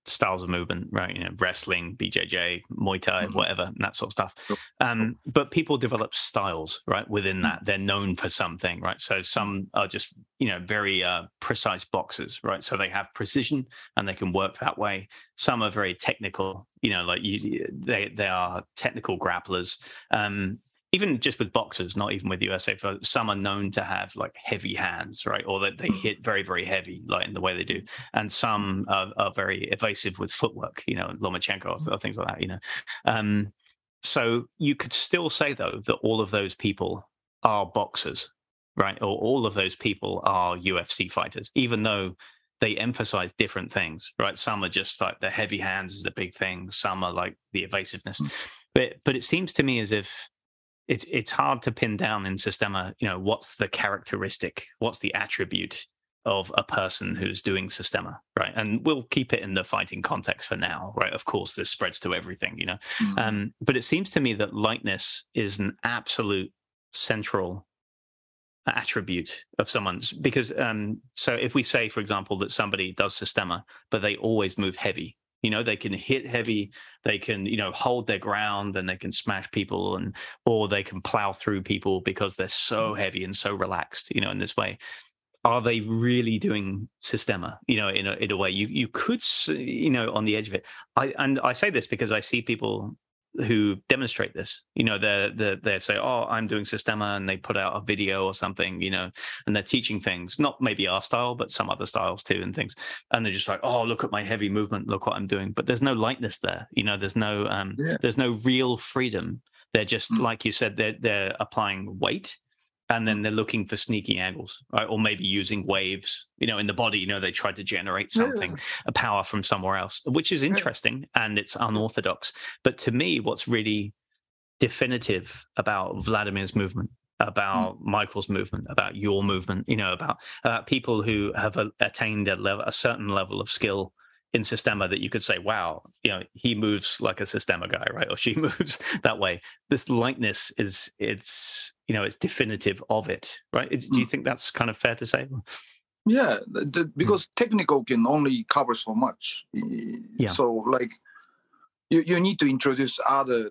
Speaker 2: styles of movement, right? You know, wrestling, BJJ, Muay Thai, mm-hmm. whatever, and that sort of stuff. Um, but people develop styles, right? Within mm. that, they're known for something, right? So some are just, you know, very uh, precise boxers, right? So they have precision and they can work that way. Some are very technical, you know, like you, they they are technical grapplers. Um, even just with boxers, not even with USA, for some are known to have like heavy hands, right? Or that they hmm. hit very, very heavy, like in the way they do. And some are, are very evasive with footwork, you know, Lomachenko or things like that, you know. Um, so you could still say, though, that all of those people are boxers, right? Or all of those people are UFC fighters, even though they emphasize different things, right? Some are just like the heavy hands is the big thing. Some are like the evasiveness. Hmm. But but it seems to me as if it's it's hard to pin down in Systema, you know, what's the characteristic, what's the attribute of a person who's doing Systema, right? And we'll keep it in the fighting context for now, right? Of course, this spreads to everything, you know. Mm-hmm. Um, but it seems to me that lightness is an absolute central attribute of someone's because um, so if we say for example that somebody does Systema but they always move heavy you know they can hit heavy they can you know hold their ground and they can smash people and or they can plow through people because they're so mm. heavy and so relaxed you know in this way. Are they really doing systema you know in a, in a way? You you could you know on the edge of it. I and i say this because i see people who demonstrate this. You know, they they they say, "Oh, I'm doing Systema," and they put out a video or something. You know, and they're teaching things, not maybe our style, but some other styles too, and things. And they're just like, "Oh, look at my heavy movement. Look what I'm doing." But there's no lightness there. You know, there's no um, yeah. there's no real freedom. They're just mm. like you said, they're they're applying weight and then they're looking for sneaky angles right? or maybe using waves you know in the body you know they try to generate something yeah. a power from somewhere else which is interesting yeah. and it's unorthodox but to me what's really definitive about vladimir's movement about mm. michael's movement about your movement you know about uh, people who have a, attained a, level, a certain level of skill in Systema that you could say, wow, you know, he moves like a Systema guy, right? Or she moves that way. This likeness is it's you know it's definitive of it, right? do you hmm. think that's kind of fair to say?
Speaker 1: Yeah, the, because mm. technical can only cover so much. Yeah. So like, you you need to introduce other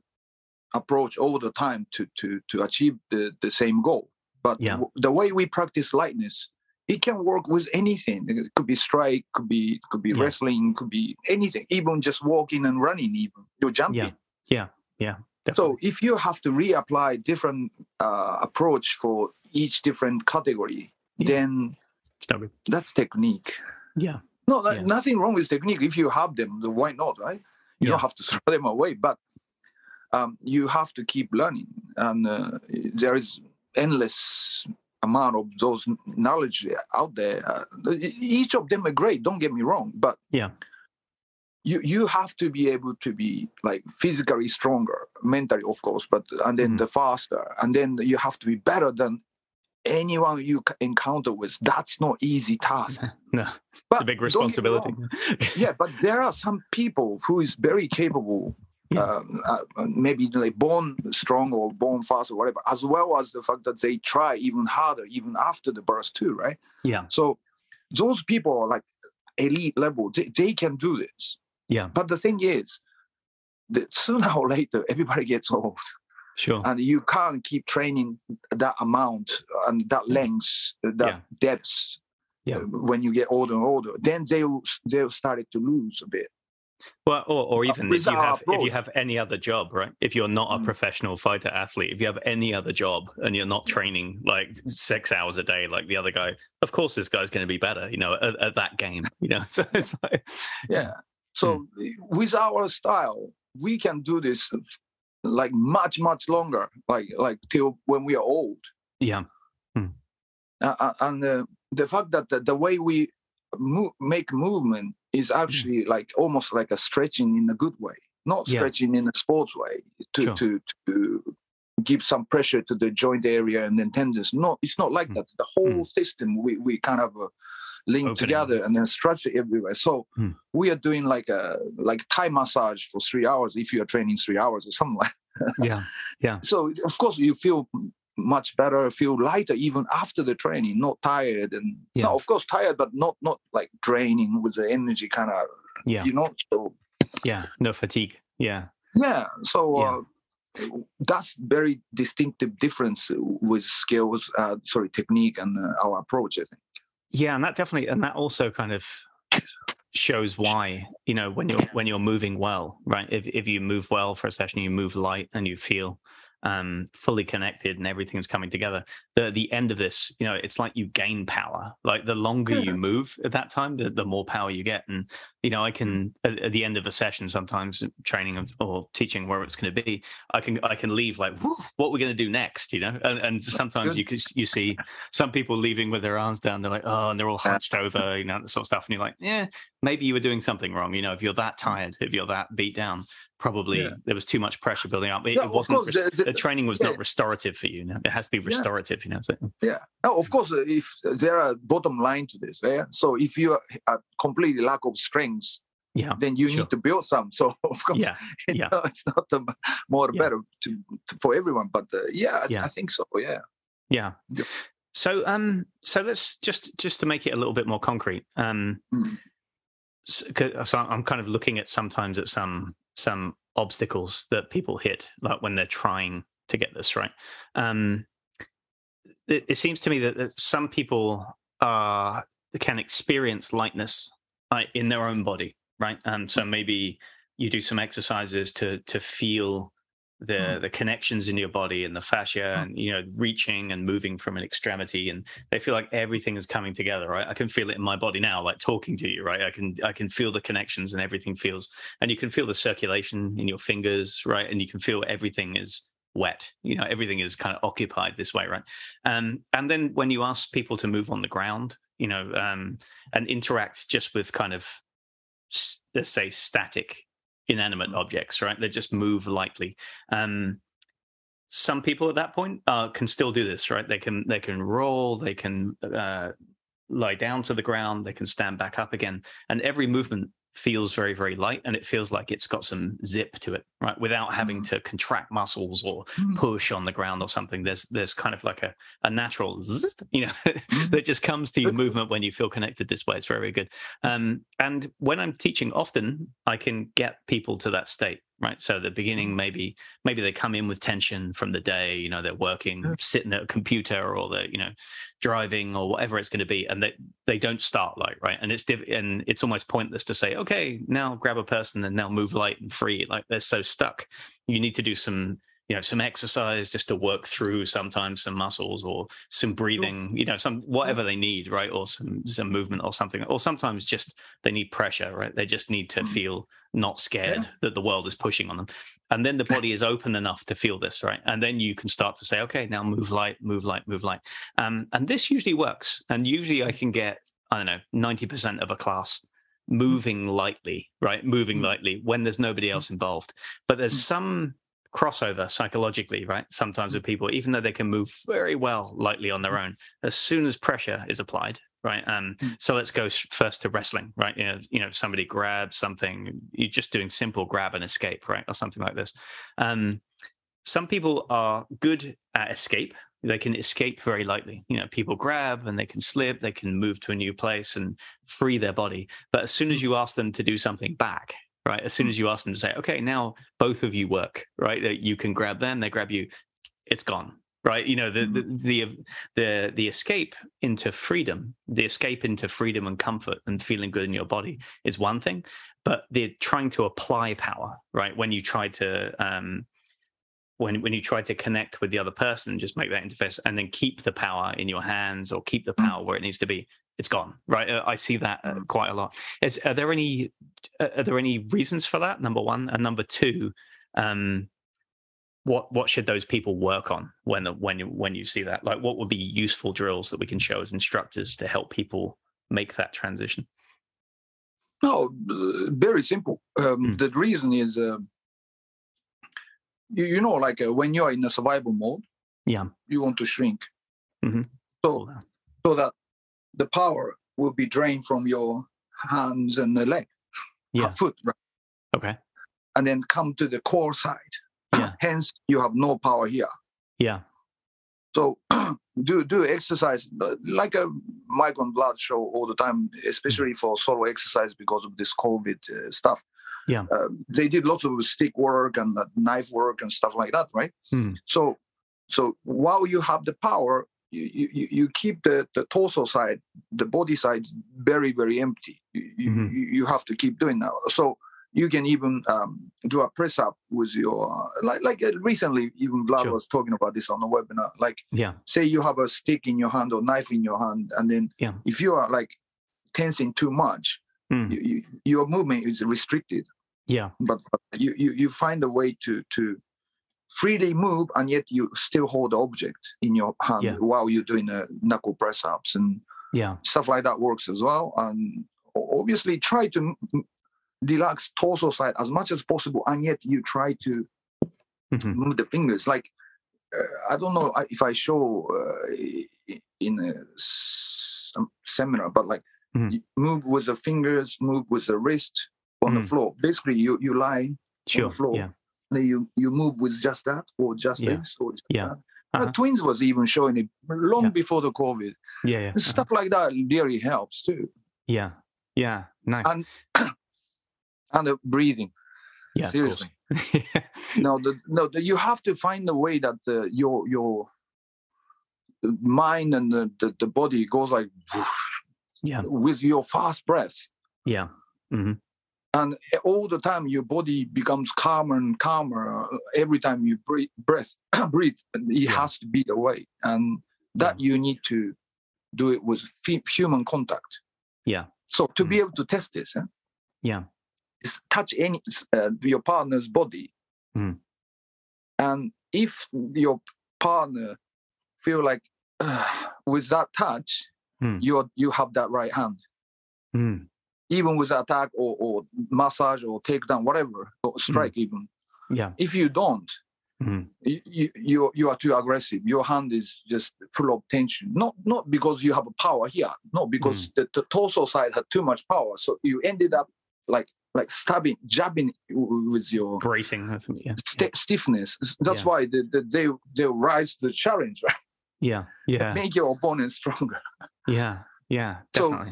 Speaker 1: approach all the time to to to achieve the the same goal. But yeah. w- the way we practice lightness it can work with anything. It could be strike, could be could be yeah. wrestling, could be anything. Even just walking and running, even you're jumping.
Speaker 2: Yeah, yeah, yeah.
Speaker 1: Definitely. So if you have to reapply different uh, approach for each different category, yeah. then that's technique.
Speaker 2: Yeah.
Speaker 1: No, yeah. nothing wrong with technique. If you have them, then why not, right? You yeah. don't have to throw them away, but um, you have to keep learning, and uh, there is endless amount of those knowledge out there. Uh, each of them are great. Don't get me wrong, but
Speaker 2: yeah,
Speaker 1: you you have to be able to be like physically stronger, mentally of course, but and then mm. the faster, and then you have to be better than anyone you encounter with. That's not easy task.
Speaker 2: no, but it's a big responsibility.
Speaker 1: yeah, but there are some people who is very capable yeah. Um, uh, maybe like born strong or born fast or whatever, as well as the fact that they try even harder even after the birth too, right?
Speaker 2: Yeah.
Speaker 1: So those people are like elite level. They, they can do this.
Speaker 2: Yeah.
Speaker 1: But the thing is, that sooner or later, everybody gets old.
Speaker 2: Sure.
Speaker 1: And you can't keep training that amount and that length, that
Speaker 2: Yeah.
Speaker 1: depth
Speaker 2: Yeah.
Speaker 1: uh, when you get older and older. Then they'll they'll started to lose a bit.
Speaker 2: Well, or, or even if you have if you have any other job, right? If you're not a
Speaker 1: Mm.
Speaker 2: professional fighter athlete, if you have any other job and you're not training like six hours a day like the other guy, of course this guy's going to be better, you know, at, at that game, you know. So it's like,
Speaker 1: Yeah. So with our style, we can do this like much much longer, like like till when we are old.
Speaker 2: yeah,
Speaker 1: Uh, uh, and uh, the fact that the, the way we move, make movement is actually like almost like a stretching in a good way, not
Speaker 2: Yeah.
Speaker 1: stretching in a sports way to
Speaker 2: Sure.
Speaker 1: to to give some pressure to the joint area and then tendons. No, it's not like
Speaker 2: Mm.
Speaker 1: that. The whole system we we kind of uh, link
Speaker 2: Opening.
Speaker 1: together and then stretch it everywhere. So
Speaker 2: Mm.
Speaker 1: we are doing like a like Thai massage for three hours if you are training three hours or something like.
Speaker 2: Yeah yeah,
Speaker 1: So of course you feel much better, feel lighter even after the training, not tired and
Speaker 2: Yeah.
Speaker 1: no, of course tired, but not not like draining with the energy kind of
Speaker 2: yeah,
Speaker 1: you know. So
Speaker 2: yeah. No fatigue. Yeah,
Speaker 1: yeah, so
Speaker 2: Yeah.
Speaker 1: Uh, that's very distinctive difference with skills, uh, sorry, technique and uh, our approach. I think.
Speaker 2: yeah, and that definitely, and that also kind of shows why you know when you're when you're moving well, right? If if you move well for a session, you move light and you feel um fully connected and everything's coming together the the end of this you know it's like you gain power. Like the longer you mm-hmm. move at that time the, the more power you get. And you know i can at, at the end of a session sometimes training or teaching where it's going to be i can i can leave like "Whew, what we're going to do next? You know? And, and sometimes you can you see some people leaving with their arms down they're like oh and they're all hunched over you know that sort of stuff. And you're like yeah maybe you were doing something wrong. You know if you're that mm. tired if you're that beat down probably
Speaker 1: Yeah.
Speaker 2: there was too much pressure building up. It,
Speaker 1: Yeah,
Speaker 2: it wasn't
Speaker 1: course, the- the-
Speaker 2: the training was
Speaker 1: yeah.
Speaker 2: not restorative for you. No? It has to be restorative, you know. So,
Speaker 1: Yeah. No, of course, uh, if there are bottom line to this, yeah. So if you are completely lack of strengths,
Speaker 2: yeah,
Speaker 1: then you
Speaker 2: Sure.
Speaker 1: need to build some. So of course,
Speaker 2: yeah, yeah.
Speaker 1: know, it's not the more
Speaker 2: Yeah.
Speaker 1: better to, to for everyone. But uh, yeah, I,
Speaker 2: Yeah.
Speaker 1: I think so. Yeah.
Speaker 2: yeah.
Speaker 1: Yep.
Speaker 2: So, um, so let's just just to make it a little bit more concrete. Um,
Speaker 1: Mm.
Speaker 2: s- 'cause- so I'm kind of looking at sometimes at some some obstacles that people hit, like when they're trying to get this right. Um, it, it seems to me that, that some people are can experience lightness uh, in their own body, right? And so maybe you do some exercises to to feel the
Speaker 1: Mm.
Speaker 2: the connections in your body and the fascia,
Speaker 1: Mm.
Speaker 2: and you know, reaching and moving from an extremity, and they feel like everything is coming together, right? I can feel it in my body now, like talking to you, right? I can I can feel the connections and everything feels, and you can feel the circulation in your fingers, right? And you can feel everything is wet. You know everything is kind of occupied this way right? Um and then when you ask people to move on the ground you know um and interact just with kind of let's say static inanimate
Speaker 1: Mm.
Speaker 2: objects right? They just move lightly. Um some people at that point uh, can still do this right? They can they can roll they can uh, lie down to the ground they can stand back up again. And every movement feels very very light and it feels like it's got some zip to it right? Without having mm. to contract muscles or mm. push on the ground or something there's there's kind of like a, a natural zzz, you know mm. that just comes to your movement when you feel connected this way. It's very, very good. Um, and when i'm teaching often i can get people to that state right? So the beginning maybe maybe they come in with tension from the day you know they're working sitting at a computer or they're you know driving or whatever it's going to be and they they don't start light right? And it's diff- and it's almost pointless to say okay now grab a person and now move light and free like they're so stuck. You need to do some you know some exercise just to work through sometimes some muscles or some breathing you know some whatever they need right? Or some some movement or something. Or sometimes just they need pressure right? They just need to
Speaker 1: Mm.
Speaker 2: feel not scared
Speaker 1: Yeah.
Speaker 2: that the world is pushing on them. And then the body is open enough to feel this right? And then you can start to say okay now move light move light move light. Um, and this usually works. And usually i can get i don't know 90% of a class moving lightly right? Moving
Speaker 1: Mm.
Speaker 2: lightly when there's nobody else involved. But there's
Speaker 1: Mm.
Speaker 2: some crossover psychologically right sometimes with people even though they can move very well lightly on their own. As soon as pressure is applied right um
Speaker 1: Mm.
Speaker 2: so let's go first to wrestling right? You know, you know somebody grabs something you're just doing simple grab and escape right or something like this. Um some people are good at escape they can escape very lightly you know people grab and they can slip they can move to a new place and free their body but as soon as you ask them to do something back right? As soon
Speaker 1: Mm.
Speaker 2: as you ask them to say, okay, now both of you work, right? That you can grab them, they grab you, it's gone, right? You know, the the
Speaker 1: Mm.
Speaker 2: the the, the escape into freedom, the escape into freedom and comfort and feeling good in your body is one thing, but they're trying to apply power, right? When you try to um when when you try to connect with the other person, just make that interface and then keep the power in your hands or keep the
Speaker 1: Mm.
Speaker 2: power where it needs to be. It's gone, right? Uh, I see that uh,
Speaker 1: Mm.
Speaker 2: quite a lot. Is, are there any uh, are there any reasons for that? Number one, and number two, um, what what should those people work on when the when you when you see that? Like, what would be useful drills that we can show as instructors to help people make that transition?
Speaker 1: No, uh, very simple. Um,
Speaker 2: Mm.
Speaker 1: The reason is, uh, you, you know, like uh, when you are in a survival mode,
Speaker 2: Yeah,
Speaker 1: you want to shrink.
Speaker 2: Mhm.
Speaker 1: So, so that the power will be drained from your hands and the leg,
Speaker 2: yeah,
Speaker 1: foot, right?
Speaker 2: okay,
Speaker 1: and then come to the core side.
Speaker 2: Yeah.
Speaker 1: Hence, you have no power here.
Speaker 2: yeah,
Speaker 1: So do do exercise uh, like a Mikhail and Vlad show all the time, especially for solo exercise because of this COVID uh, stuff.
Speaker 2: Yeah.
Speaker 1: uh, they did lots of stick work and uh, knife work and stuff like that, right?
Speaker 2: Hmm.
Speaker 1: So so while you have the power, you you, you keep the, the torso side, the body side very very empty. You, you-
Speaker 2: Mhm.
Speaker 1: you, you have to keep doing that. So you can even um, do a press up with your like like uh, recently even Vlad
Speaker 2: Sure.
Speaker 1: was talking about this on the webinar. Like
Speaker 2: yeah,
Speaker 1: say you have a stick in your hand or knife in your hand, and then
Speaker 2: Yeah.
Speaker 1: if you are like tensing too much,
Speaker 2: Mm.
Speaker 1: you, your movement is restricted.
Speaker 2: Yeah,
Speaker 1: But, but you, you you find a way to to freely move, and yet you still hold the object in your hand
Speaker 2: Yeah.
Speaker 1: while you're doing uh, knuckle press ups and
Speaker 2: yeah,
Speaker 1: stuff like that works as well. And obviously, try to relax torso side as much as possible, and yet you try to
Speaker 2: Mhm.
Speaker 1: move the fingers. Like uh, I don't know if I show uh, in a seminar, but like
Speaker 2: Mhm.
Speaker 1: move with the fingers, move with the wrist on the
Speaker 2: Mm.
Speaker 1: floor. Basically, you you lie,
Speaker 2: sure, on the
Speaker 1: floor.
Speaker 2: yeah,
Speaker 1: then you you move with just that or just
Speaker 2: Yeah.
Speaker 1: this or just
Speaker 2: Yeah.
Speaker 1: that. Uh,
Speaker 2: Uh-huh.
Speaker 1: twins was even showing it long
Speaker 2: Yeah.
Speaker 1: before the COVID.
Speaker 2: yeah, yeah, uh-huh.
Speaker 1: Stuff like that really helps too.
Speaker 2: yeah, yeah, nice,
Speaker 1: And and the breathing.
Speaker 2: yeah,
Speaker 1: seriously. no, the, no, the, you have to find a way that uh, your your mind and the, the, the body goes like
Speaker 2: yeah,
Speaker 1: with your fast breath,
Speaker 2: yeah, hmm
Speaker 1: and all the time your body becomes calmer and calmer uh, every time you breathe. Breath, breathe. It has to be the way, and that you need to do it with f- human contact.
Speaker 2: Yeah.
Speaker 1: So to be
Speaker 2: Mm.
Speaker 1: able to test this, eh,
Speaker 2: yeah,
Speaker 1: touch any uh, your partner's body
Speaker 2: Mm.
Speaker 1: and if your partner feel like "Ugh," with that touch
Speaker 2: Mm.
Speaker 1: you you have that right hand
Speaker 2: mm.
Speaker 1: Even with attack or, or massage or takedown whatever or strike even.
Speaker 2: Yeah,
Speaker 1: if you don't
Speaker 2: Mhm.
Speaker 1: you, you you are too aggressive. Your hand is just full of tension. Not not because you have a power here no because
Speaker 2: Mm.
Speaker 1: the, the torso side had too much power. So you ended up like like stabbing jabbing with your
Speaker 2: bracing. That's, yeah,
Speaker 1: st- stiffness. That's
Speaker 2: Yeah.
Speaker 1: why they, they they they rise to the challenge right?
Speaker 2: Yeah, yeah,
Speaker 1: make your opponent stronger.
Speaker 2: Yeah, yeah,
Speaker 1: So-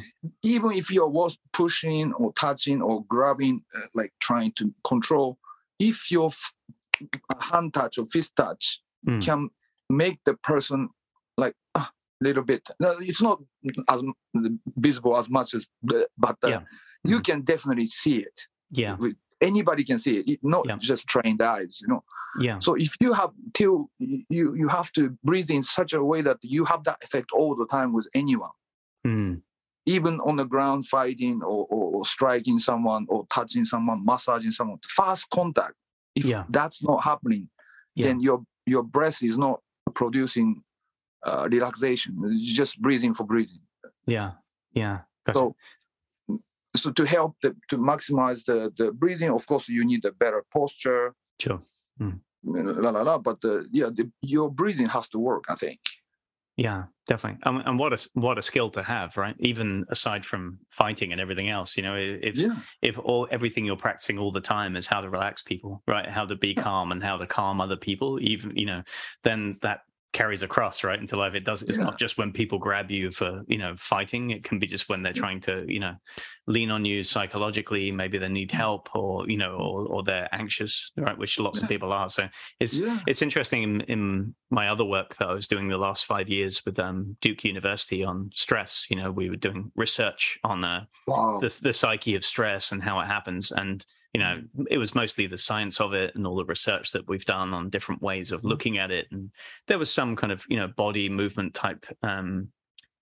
Speaker 1: even if you're pushing or touching or grabbing uh, like trying to control if your f- hand touch or fist touch
Speaker 2: Mm.
Speaker 1: can make the person like a little bit no, it's not as visible as much as the, but uh,
Speaker 2: Yeah.
Speaker 1: you
Speaker 2: Mhm.
Speaker 1: can definitely see it
Speaker 2: yeah,
Speaker 1: anybody can see it, it not
Speaker 2: Yeah.
Speaker 1: just trained eyes you know
Speaker 2: yeah,
Speaker 1: so if you have till you you have to breathe in such a way that you have that effect all the time with anyone
Speaker 2: mm.
Speaker 1: even on the ground fighting or, or, or striking someone or touching someone massaging someone fast contact if
Speaker 2: Yeah.
Speaker 1: that's not happening
Speaker 2: Yeah.
Speaker 1: then your your breath is not producing uh, relaxation it's just breathing for breathing
Speaker 2: yeah, yeah. Gotcha.
Speaker 1: so so to help the, to maximize the, the breathing of course you need a better posture
Speaker 2: sure.
Speaker 1: la la la but the, yeah the, your breathing has to work i think
Speaker 2: Yeah, definitely. Um, and what a what a skill to have, right? Even aside from fighting and everything else, you know, if
Speaker 1: yeah
Speaker 2: if all everything you're practicing all the time is how to relax people, right? How to be calm and how to calm other people, even you know, then that carries across right into life it does it's
Speaker 1: Yeah.
Speaker 2: not just when people grab you for you know fighting it can be just when they're trying to you know lean on you psychologically maybe they need help or you know or, or they're anxious right which lots of people are so it's
Speaker 1: Yeah.
Speaker 2: it's interesting in, in my other work that I was doing the last five years with um, Duke University on stress. You know, we were doing research on uh,
Speaker 1: Wow.
Speaker 2: the, the psyche of stress and how it happens. And, you know, it was mostly the science of it and all the research that we've done on different ways of looking at it. And there was some kind of, you know, body movement type, um,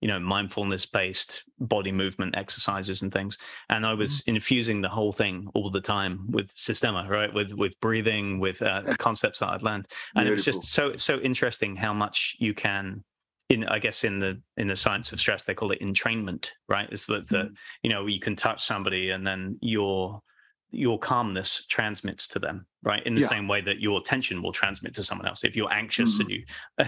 Speaker 2: you know, mindfulness based body movement exercises and things. And I was infusing the whole thing all the time with Systema, right? With, with breathing, with uh, concepts that I'd learned and it was just so so interesting how much you can in i guess in the in the science of stress they call it entrainment right is that the
Speaker 1: Mm.
Speaker 2: you know you can touch somebody and then your your calmness transmits to them right? In the
Speaker 1: Yeah.
Speaker 2: same way that your tension will transmit to someone else. If you're anxious and you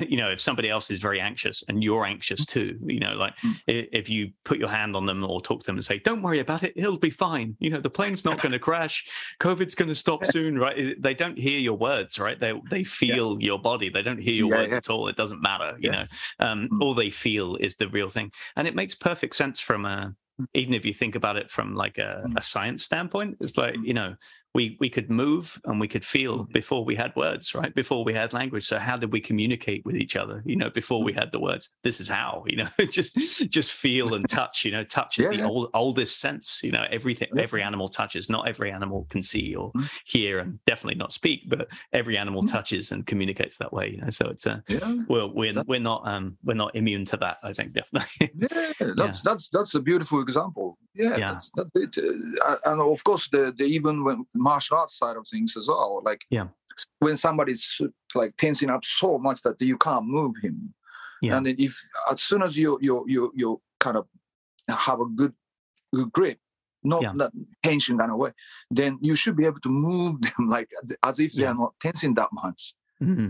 Speaker 2: you know if somebody else is very anxious and you're anxious too you know like
Speaker 1: Mm.
Speaker 2: if you put your hand on them or talk to them and say don't worry about it it'll be fine. You know the plane's not going to crash. Covid's going to stop soon right? They don't hear your words right? They they feel your body. They don't hear your
Speaker 1: Yeah,
Speaker 2: words
Speaker 1: yeah.
Speaker 2: at all. It doesn't matter you
Speaker 1: Yeah.
Speaker 2: know? Um
Speaker 1: Mm.
Speaker 2: all they feel is the real thing. And it makes perfect sense from a even if you think about it from like a,
Speaker 1: Mm.
Speaker 2: a science standpoint it's like
Speaker 1: Mm.
Speaker 2: you know we we could move and we could feel before we had words right before we had language so how did we communicate with each other you know before we had the words this is how you know just just feel and touch you know touch is
Speaker 1: Yeah,
Speaker 2: the
Speaker 1: yeah.
Speaker 2: old, oldest sense you know everything
Speaker 1: Yeah.
Speaker 2: every animal touches not every animal can see or
Speaker 1: Mm.
Speaker 2: hear and definitely not speak but every animal
Speaker 1: Mm.
Speaker 2: touches and communicates that way you know so it's a
Speaker 1: yeah.
Speaker 2: well we're
Speaker 1: That-
Speaker 2: we're not um we're not immune to that i think definitely
Speaker 1: Yeah, that's that's that's a beautiful example. Yeah,
Speaker 2: Yeah.
Speaker 1: That's, that's it. Uh, and of course, the the even when martial arts side of things as well. Like
Speaker 2: Yeah.
Speaker 1: when somebody's like tensing up so much that you can't move him,
Speaker 2: Yeah.
Speaker 1: and then if as soon as you you you you kind of have a good good grip, not
Speaker 2: Yeah.
Speaker 1: that tension kind of way, then you should be able to move them like as- if they
Speaker 2: Yeah.
Speaker 1: are not tensing that much.
Speaker 2: Mhm.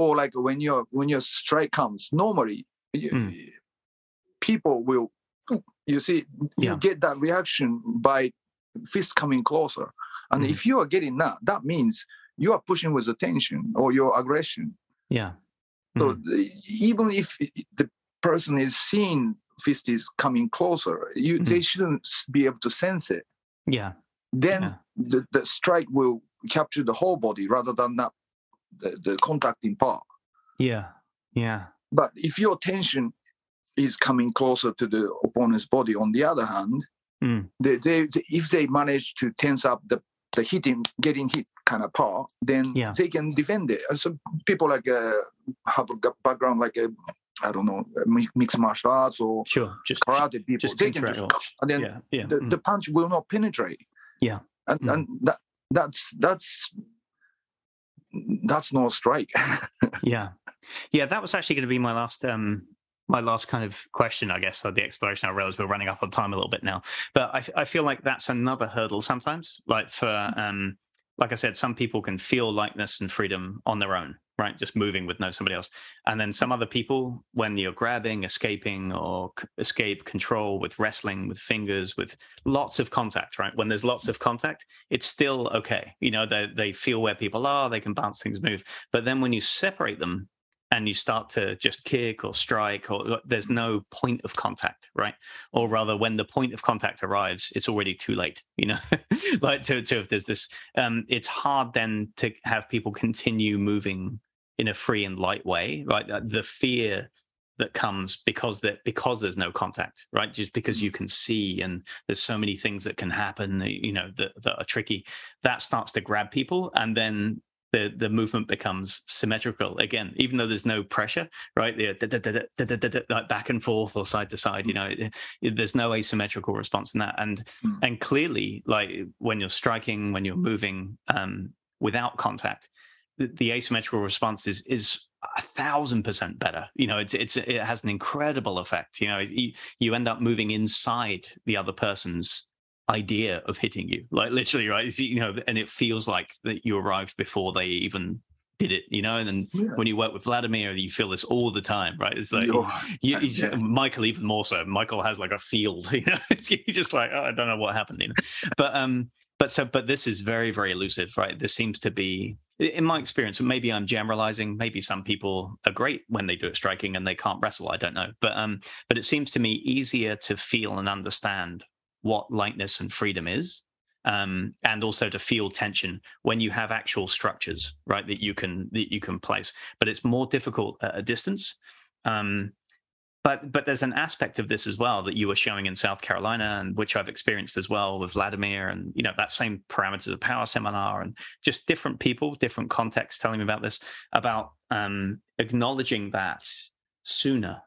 Speaker 1: Or like when your when your strike comes, normally you,
Speaker 2: Mm.
Speaker 1: people will you see you get that reaction by fist coming closer and
Speaker 2: Mhm.
Speaker 1: if you are getting that that means you are pushing with attention or your aggression
Speaker 2: yeah
Speaker 1: so
Speaker 2: Mhm.
Speaker 1: the- even if the person is seeing fist is coming closer you they shouldn't be able to sense it
Speaker 2: yeah
Speaker 1: then
Speaker 2: Yeah.
Speaker 1: the, the strike will capture the whole body rather than that the, the contacting part
Speaker 2: yeah yeah
Speaker 1: But if your tension is coming closer to the opponent's body, on the other hand,
Speaker 2: Mm.
Speaker 1: they, they, if they manage to tense up the, the hitting, getting hit kind of part, then
Speaker 2: Yeah.
Speaker 1: they can defend it. So people like uh, have a background like a, I don't know, mixed martial arts or
Speaker 2: sure just
Speaker 1: karate people,
Speaker 2: just
Speaker 1: they can just, and then
Speaker 2: yeah yeah
Speaker 1: the,
Speaker 2: mm.
Speaker 1: the punch will not penetrate.
Speaker 2: Yeah.
Speaker 1: And,
Speaker 2: Mm.
Speaker 1: and that that's that's that's no strike.
Speaker 2: yeah yeah that was actually going to be my last um my last kind of question i guess of the exploration i realize we're running up on time a little bit now. But i, I feel like that's another hurdle sometimes like for um like i said some people can feel lightness and freedom on their own right? Just moving with no somebody else. And then some other people when you're grabbing escaping or c- escape control with wrestling with fingers with lots of contact right? When there's lots of contact it's still okay. You know they, they feel where people are they can bounce things move. But then when you separate them and you start to just kick or strike or there's no point of contact right? Or rather when the point of contact arrives it's already too late you know? Like to, to if there's this um it's hard then to have people continue moving in a free and light way right? Uh, the fear that comes because that because there's no contact right? Just because you can see and there's so many things that can happen you know that, that are tricky that starts to grab people and then the the movement becomes symmetrical again even though there's no pressure right? The da- da- da- like back and forth or side to side you know it- it- there's no asymmetrical response in that. And
Speaker 1: Mm.
Speaker 2: and clearly like when you're striking when you're moving um without contact the, the asymmetrical response is is a thousand percent better. You know it's it's it has an incredible effect. You know you, you end up moving inside the other person's idea of hitting you like literally right It's, you know and it feels like that you arrived before they even did it you know and then
Speaker 1: Yeah.
Speaker 2: when you work with vladimir you feel this all the time right it's like you, you
Speaker 1: Yeah.
Speaker 2: Michael even more so. Michael has like a field, you know. You're just like, oh, I don't know what happened, you know. But um, but so but this is very very elusive, right? This seems to be in my experience, maybe I'm generalizing. Maybe some people are great when they do it striking and they can't wrestle. I don't know, but um, but it seems to me easier to feel and understand what lightness and freedom is, um, and also to feel tension when you have actual structures, right? That you can that you can place. But it's more difficult at a distance. Um, but but there's an aspect of this as well that you were showing in South Carolina, and which I've experienced as well with Vladimir, and you know that same parameters of power seminar, and just different people, different contexts telling me about this, about um, acknowledging that sooner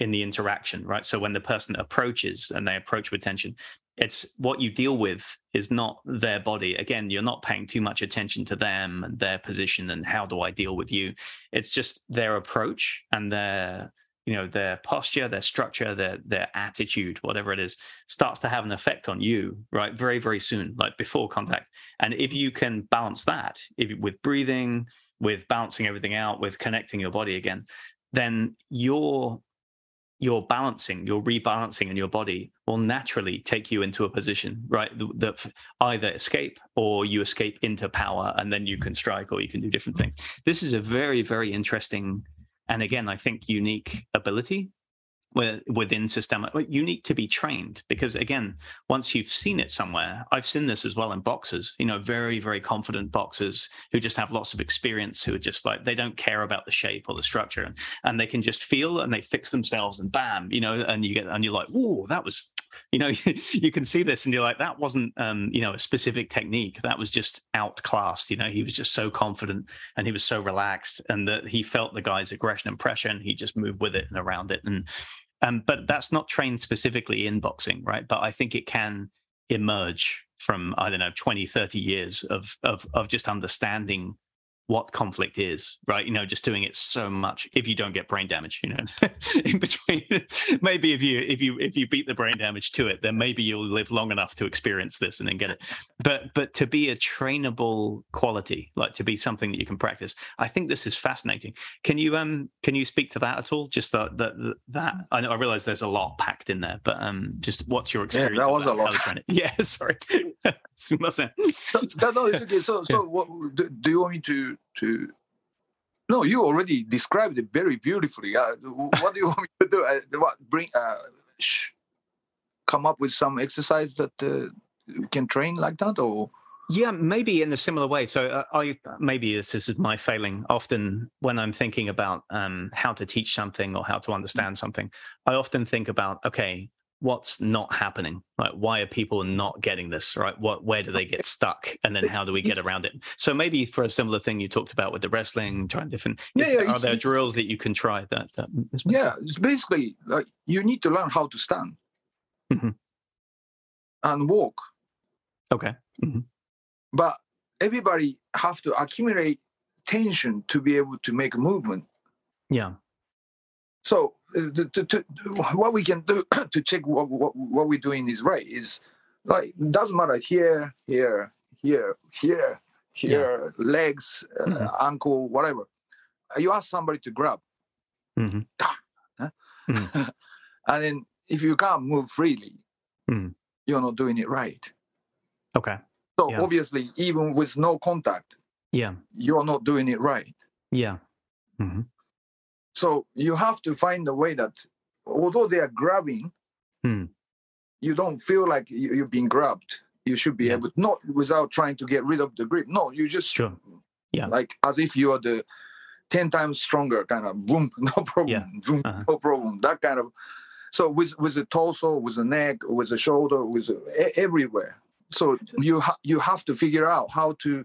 Speaker 2: in the interaction, right? So when the person approaches and they approach with tension, it's what you deal with is not their body. Again, you're not paying too much attention to them and their position and how do I deal with you. It's just their approach and their you know their posture their structure their their attitude whatever it is starts to have an effect on you right very very soon like before contact and if you can balance that if with breathing with balancing everything out with connecting your body again then your your balancing your rebalancing in your body will naturally take you into a position right that either escape or you escape into power and then you can strike or you can do different things. This is a very very interesting and again, I think unique ability within Systema you need to be trained because again once you've seen it somewhere i've seen this as well in boxers you know very very confident boxers who just have lots of experience who are just like they don't care about the shape or the structure and, and they can just feel and they fix themselves and bam you know and you get and you're like oh that was you know you can see this and you're like that wasn't um, you know a specific technique. That was just outclassed you know he was just so confident and he was so relaxed and that he felt the guy's aggression and pressure and he just moved with it and around it and um, but that's not trained specifically in boxing right? But i think it can emerge from i don't know 20 30 years of of of just understanding what conflict is, right? You know, just doing it so much if you don't get brain damage, you know, in between. maybe if you if you if you beat the brain damage to it, then maybe you'll live long enough to experience this and then get it. But but to be a trainable quality, like to be something that you can practice, I think this is fascinating. Can you um can you speak to that at all? Just that that that I know I realize there's a lot packed in there, but um just what's your experience?
Speaker 1: Yeah, that was a lot.
Speaker 2: Yeah, sorry. so, no,
Speaker 1: it's okay. So, so what do, do you want me to to? No, you already described it very beautifully. Uh, what do you want me to do? Uh, what bring? Uh, sh- come up with some exercise that uh, can train like that, or?
Speaker 2: Yeah, maybe in a similar way. So, uh, I maybe this, this is my failing. Often, when I'm thinking about um, how to teach something or how to understand something, I often think about okay, what's not happening? Like why are people not getting this right? What where do they get stuck? And then how do we get around it? So maybe for a similar thing you talked about with the wrestling trying different yeah, yeah, are there drills that you can try that, that
Speaker 1: yeah it's basically like you need to learn how to stand. Mm-hmm. and walk.
Speaker 2: Okay mm-hmm.
Speaker 1: but everybody have to accumulate tension to be able to make a movement.
Speaker 2: Yeah.
Speaker 1: So to, to, to, what we can do to check what, what, what we're doing is right is like doesn't matter here here here here here yeah. legs uh, mm-hmm. ankle whatever you ask somebody to grab mm-hmm. huh? mm-hmm. and then if you can't move freely mm. you're not doing it right
Speaker 2: okay
Speaker 1: so yeah. obviously even with no contact
Speaker 2: yeah
Speaker 1: you're not doing it right
Speaker 2: yeah mm-hmm.
Speaker 1: So you have to find a way that, although they are grabbing, hmm. you don't feel like you, have been grabbed. You should be yeah. able, not without trying to get rid of the grip. No, you just,
Speaker 2: sure. yeah,
Speaker 1: like as if you are the ten times stronger kind of boom, no problem, yeah. boom, uh-huh. no problem. That kind of. So with with the torso, with the neck, with the shoulder, with the, everywhere. So you ha- you have to figure out how to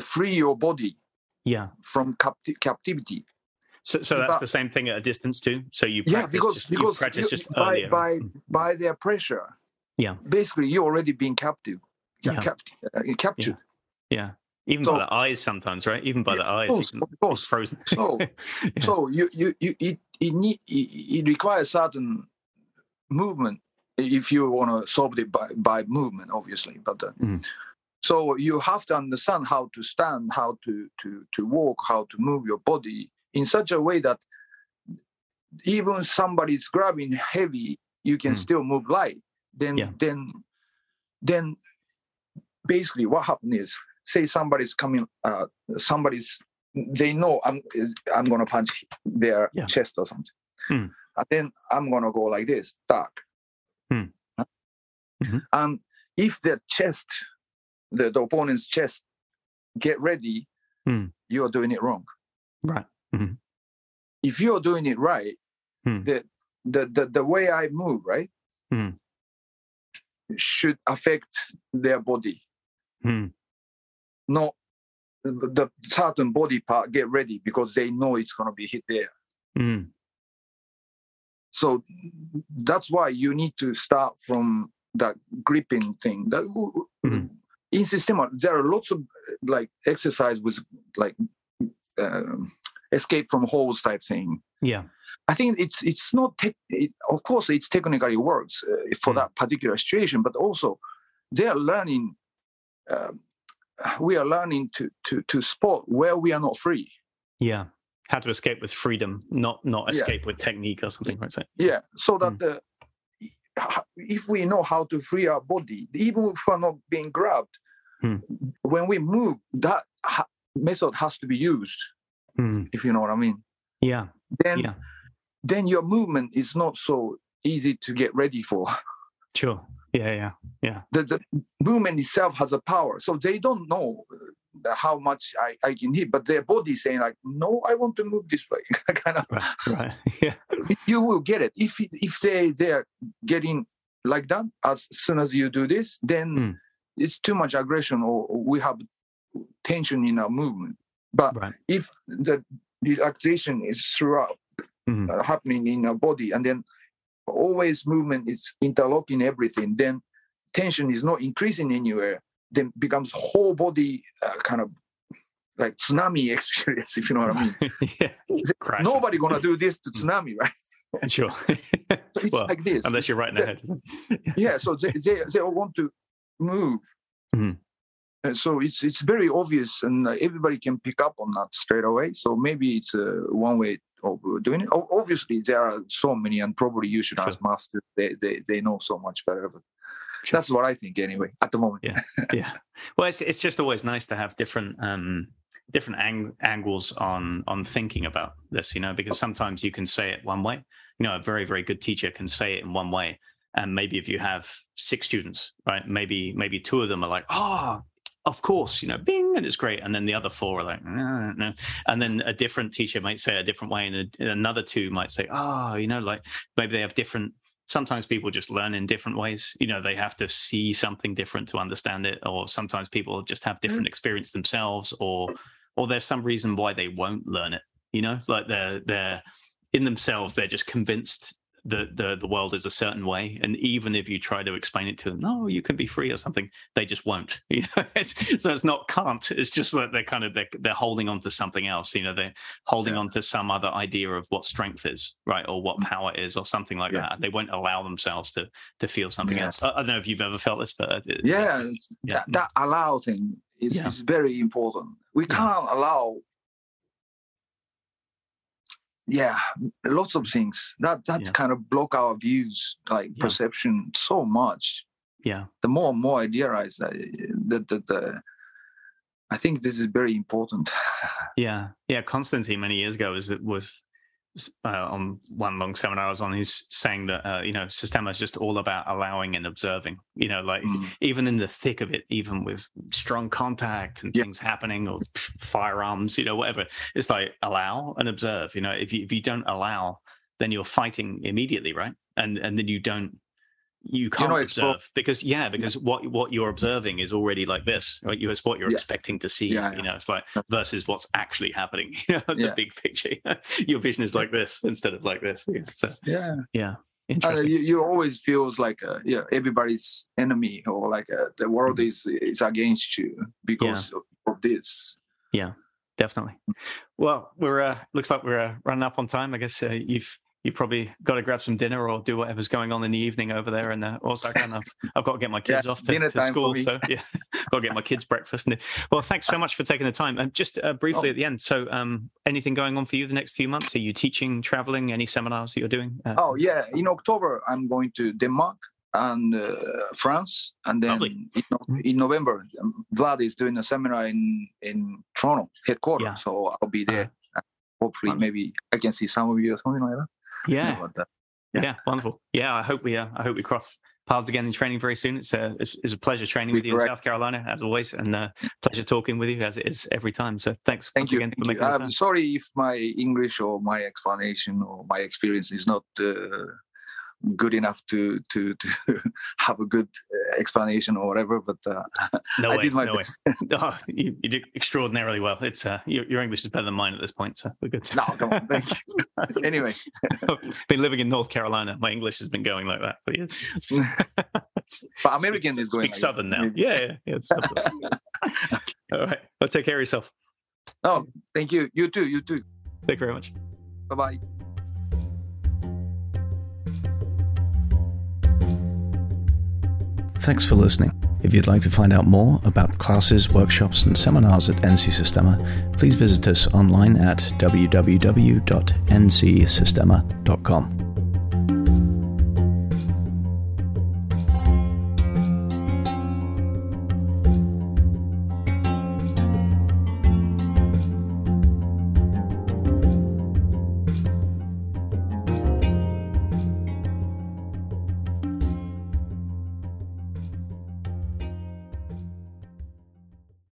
Speaker 1: free your body
Speaker 2: yeah
Speaker 1: from capti- captivity
Speaker 2: so, so that's but, the same thing at a distance too. So you practice
Speaker 1: yeah, because,
Speaker 2: just,
Speaker 1: because
Speaker 2: you practice
Speaker 1: you,
Speaker 2: just
Speaker 1: by,
Speaker 2: earlier.
Speaker 1: by by their pressure.
Speaker 2: Yeah.
Speaker 1: Basically, you're already being captive. Yeah. Captive, uh, captured.
Speaker 2: Yeah. yeah. Even so, by the eyes, sometimes, right? Even by yeah, the eyes,
Speaker 1: course,
Speaker 2: can,
Speaker 1: of course.
Speaker 2: frozen.
Speaker 1: So, yeah. so you you you it it, need, it, it requires certain movement if you want to solve it by by movement, obviously. But uh, mm. so you have to understand how to stand, how to to to walk, how to move your body in such a way that even somebody's grabbing heavy, you can mm. still move light. Then yeah. then then basically what happens is say somebody's coming, uh, somebody's they know I'm I'm gonna punch their
Speaker 2: Yeah.
Speaker 1: chest or something.
Speaker 2: Hmm.
Speaker 1: And then I'm gonna go like this, dark.
Speaker 2: Hmm. Mhm.
Speaker 1: And if the chest, the, the opponent's chest, get ready,
Speaker 2: Hmm.
Speaker 1: you're doing it wrong.
Speaker 2: Right.
Speaker 1: If you're doing it right,
Speaker 2: Hmm.
Speaker 1: the, the the the way I move, right,
Speaker 2: Hmm.
Speaker 1: should affect their body,
Speaker 2: Hmm.
Speaker 1: not the certain body part get ready because they know it's gonna be hit there.
Speaker 2: Hmm.
Speaker 1: So that's why you need to start from that gripping thing. That
Speaker 2: Mhm.
Speaker 1: in system, there are lots of like exercise with like um, escape from holes type thing.
Speaker 2: Yeah.
Speaker 1: I think it's it's not tech it, of course it's technically works uh, for
Speaker 2: Mm.
Speaker 1: that particular situation, but also they are learning. Um, we are learning to to to spot where we are not free.
Speaker 2: Yeah. How to escape with freedom, not not
Speaker 1: Yeah.
Speaker 2: escape with technique or something, right? So,
Speaker 1: Yeah, so that
Speaker 2: Mm.
Speaker 1: the if we know how to free our body, even if we're not being grabbed,
Speaker 2: Hmm.
Speaker 1: when we move, that ha- method has to be used.
Speaker 2: Hmm.
Speaker 1: If you know what I mean.
Speaker 2: Yeah.
Speaker 1: Then
Speaker 2: Yeah.
Speaker 1: then your movement is not so easy to get ready for.
Speaker 2: Sure. Yeah. Yeah.
Speaker 1: The, the movement itself has a power, so they don't know uh, how much I, I can hit, but their body is saying like, no, I want to move this way. kind of
Speaker 2: Right. Right. Yeah.
Speaker 1: you will get it if if they they're getting like that as soon as you do this then
Speaker 2: Mm.
Speaker 1: it's too much aggression or we have tension in our movement but
Speaker 2: Right.
Speaker 1: if the relaxation is throughout
Speaker 2: Mhm.
Speaker 1: uh, happening in our body and then always movement is interlocking everything then tension is not increasing anywhere then becomes whole body uh, kind of like tsunami experience if you know what i mean
Speaker 2: yeah.
Speaker 1: Nobody gonna do this to
Speaker 2: Mm.
Speaker 1: tsunami right
Speaker 2: Sure.
Speaker 1: so it's
Speaker 2: Well,
Speaker 1: like this
Speaker 2: Unless you're right in the head.
Speaker 1: yeah so they, they, they all want to move
Speaker 2: Mhm.
Speaker 1: And so it's it's very obvious and uh, everybody can pick up on that straight away. So maybe it's uh, one way of doing it. Obviously there are so many and probably you should
Speaker 2: Sure.
Speaker 1: ask masters they, they they know so much better but
Speaker 2: Sure.
Speaker 1: that's what i think anyway at the moment.
Speaker 2: Yeah. yeah. Well it's, it's just always nice to have different um different ang- angles on on thinking about this you know because sometimes you can say it one way. You know a very very good teacher can say it in one way. And maybe if you have six students right maybe maybe two of them are like oh of course you know bing and it's great. And then the other four are like no, no. and then a different teacher might say a different way and a, another two might say oh you know like maybe they have different sometimes people just learn in different ways. You know they have to see something different to understand it or sometimes people just have different mm. experience themselves or or there's some reason why they won't learn it you know? Like they're they're in themselves they're just convinced that the the world is a certain way and even if you try to explain it to them no you can be free or something they just won't you know it's, so it's not can't it's just that they're kind of they're, they're holding on to something else you know they're holding
Speaker 1: Yeah.
Speaker 2: on to some other idea of what strength is right or what power is or something like
Speaker 1: Yeah.
Speaker 2: that they won't allow themselves to to feel something
Speaker 1: Yeah.
Speaker 2: else I, I don't know if you've ever felt this but uh, it-
Speaker 1: yeah. That, that allow thing is, is very important we can't allow yeah lots of things that that's
Speaker 2: Yeah.
Speaker 1: kind of block our views like
Speaker 2: Yeah.
Speaker 1: perception so much
Speaker 2: yeah
Speaker 1: the more and more i realize that uh, that, that the i think this is very important
Speaker 2: Yeah, yeah. Konstantin many years ago was was uh, on one long seminar I was on. He's saying that uh, you know Systema is just all about allowing and observing. You know, like
Speaker 1: Mm.
Speaker 2: even in the thick of it, even with strong contact and
Speaker 1: Yeah.
Speaker 2: things happening or firearms, you know, whatever. It's like allow and observe. You know, if you if you don't allow, then you're fighting immediately, right? And and then you don't. You can't
Speaker 1: expo-
Speaker 2: observe because yeah, because what what you're observing is already like this, right? You it's what you're
Speaker 1: Yeah.
Speaker 2: expecting to see.
Speaker 1: Yeah,
Speaker 2: You know, it's like versus what's actually happening. You know, the
Speaker 1: Yeah.
Speaker 2: big picture. Your vision is like this instead of like this. Yeah. So
Speaker 1: yeah
Speaker 2: yeah, interesting.
Speaker 1: you, you always feels like uh, yeah everybody's enemy or like uh, the world
Speaker 2: Mhm.
Speaker 1: is is against you because of, of this yeah
Speaker 2: Definitely. Well, we're uh, looks like we're uh, running up on time. I guess uh, you've you probably got to grab some dinner or do whatever's going on in the evening over there in uh, Osaka. And I've, I've got to get my kids
Speaker 1: Yeah,
Speaker 2: off to, to school. So yeah, got to get my kids breakfast. And, well, thanks so much for taking the time. And just uh, briefly
Speaker 1: Oh.
Speaker 2: at the end. So, um, anything going on for you the next few months? Are you teaching, traveling? Any seminars that you're doing? Uh,
Speaker 1: oh yeah in october i'm going to denmark and uh, France, and then in, in November, um, Vlad is doing a seminar in in Toronto headquarters,
Speaker 2: Yeah.
Speaker 1: so I'll be there. Hopefully, maybe I can see some of you or something like that.
Speaker 2: Yeah,
Speaker 1: About
Speaker 2: yeah,
Speaker 1: Yeah.
Speaker 2: wonderful. Yeah, I hope we uh, I hope we cross paths again in training very soon. It's a it's, it's a pleasure training with you in South Carolina as always, and uh, pleasure talking with you as it is every time. So thanks
Speaker 1: Thank
Speaker 2: once
Speaker 1: you.
Speaker 2: again for
Speaker 1: Thank you.
Speaker 2: making the time.
Speaker 1: I'm sorry if my English or my explanation or my experience is not uh, good enough to to to have a good uh, explanation or whatever, but uh,
Speaker 2: No
Speaker 1: I
Speaker 2: way,
Speaker 1: did my
Speaker 2: no way.
Speaker 1: best.
Speaker 2: Oh, you, you did extraordinarily well. It's uh, your, your English is better than mine at this point, so we're good.
Speaker 1: no, come on, thank you. Anyway,
Speaker 2: been living in North Carolina. My English has been going like that for years.
Speaker 1: But American is going
Speaker 2: speak
Speaker 1: like that.
Speaker 2: Southern now. Yeah, yeah. yeah it's All right. Well, take care of yourself.
Speaker 1: No, thank you. You too. You too.
Speaker 2: Thank you very much.
Speaker 1: Bye bye.
Speaker 3: Thanks for listening. If you'd like to find out more about classes, workshops, and seminars at NC Systema, please visit us online at www.ncsistema.com.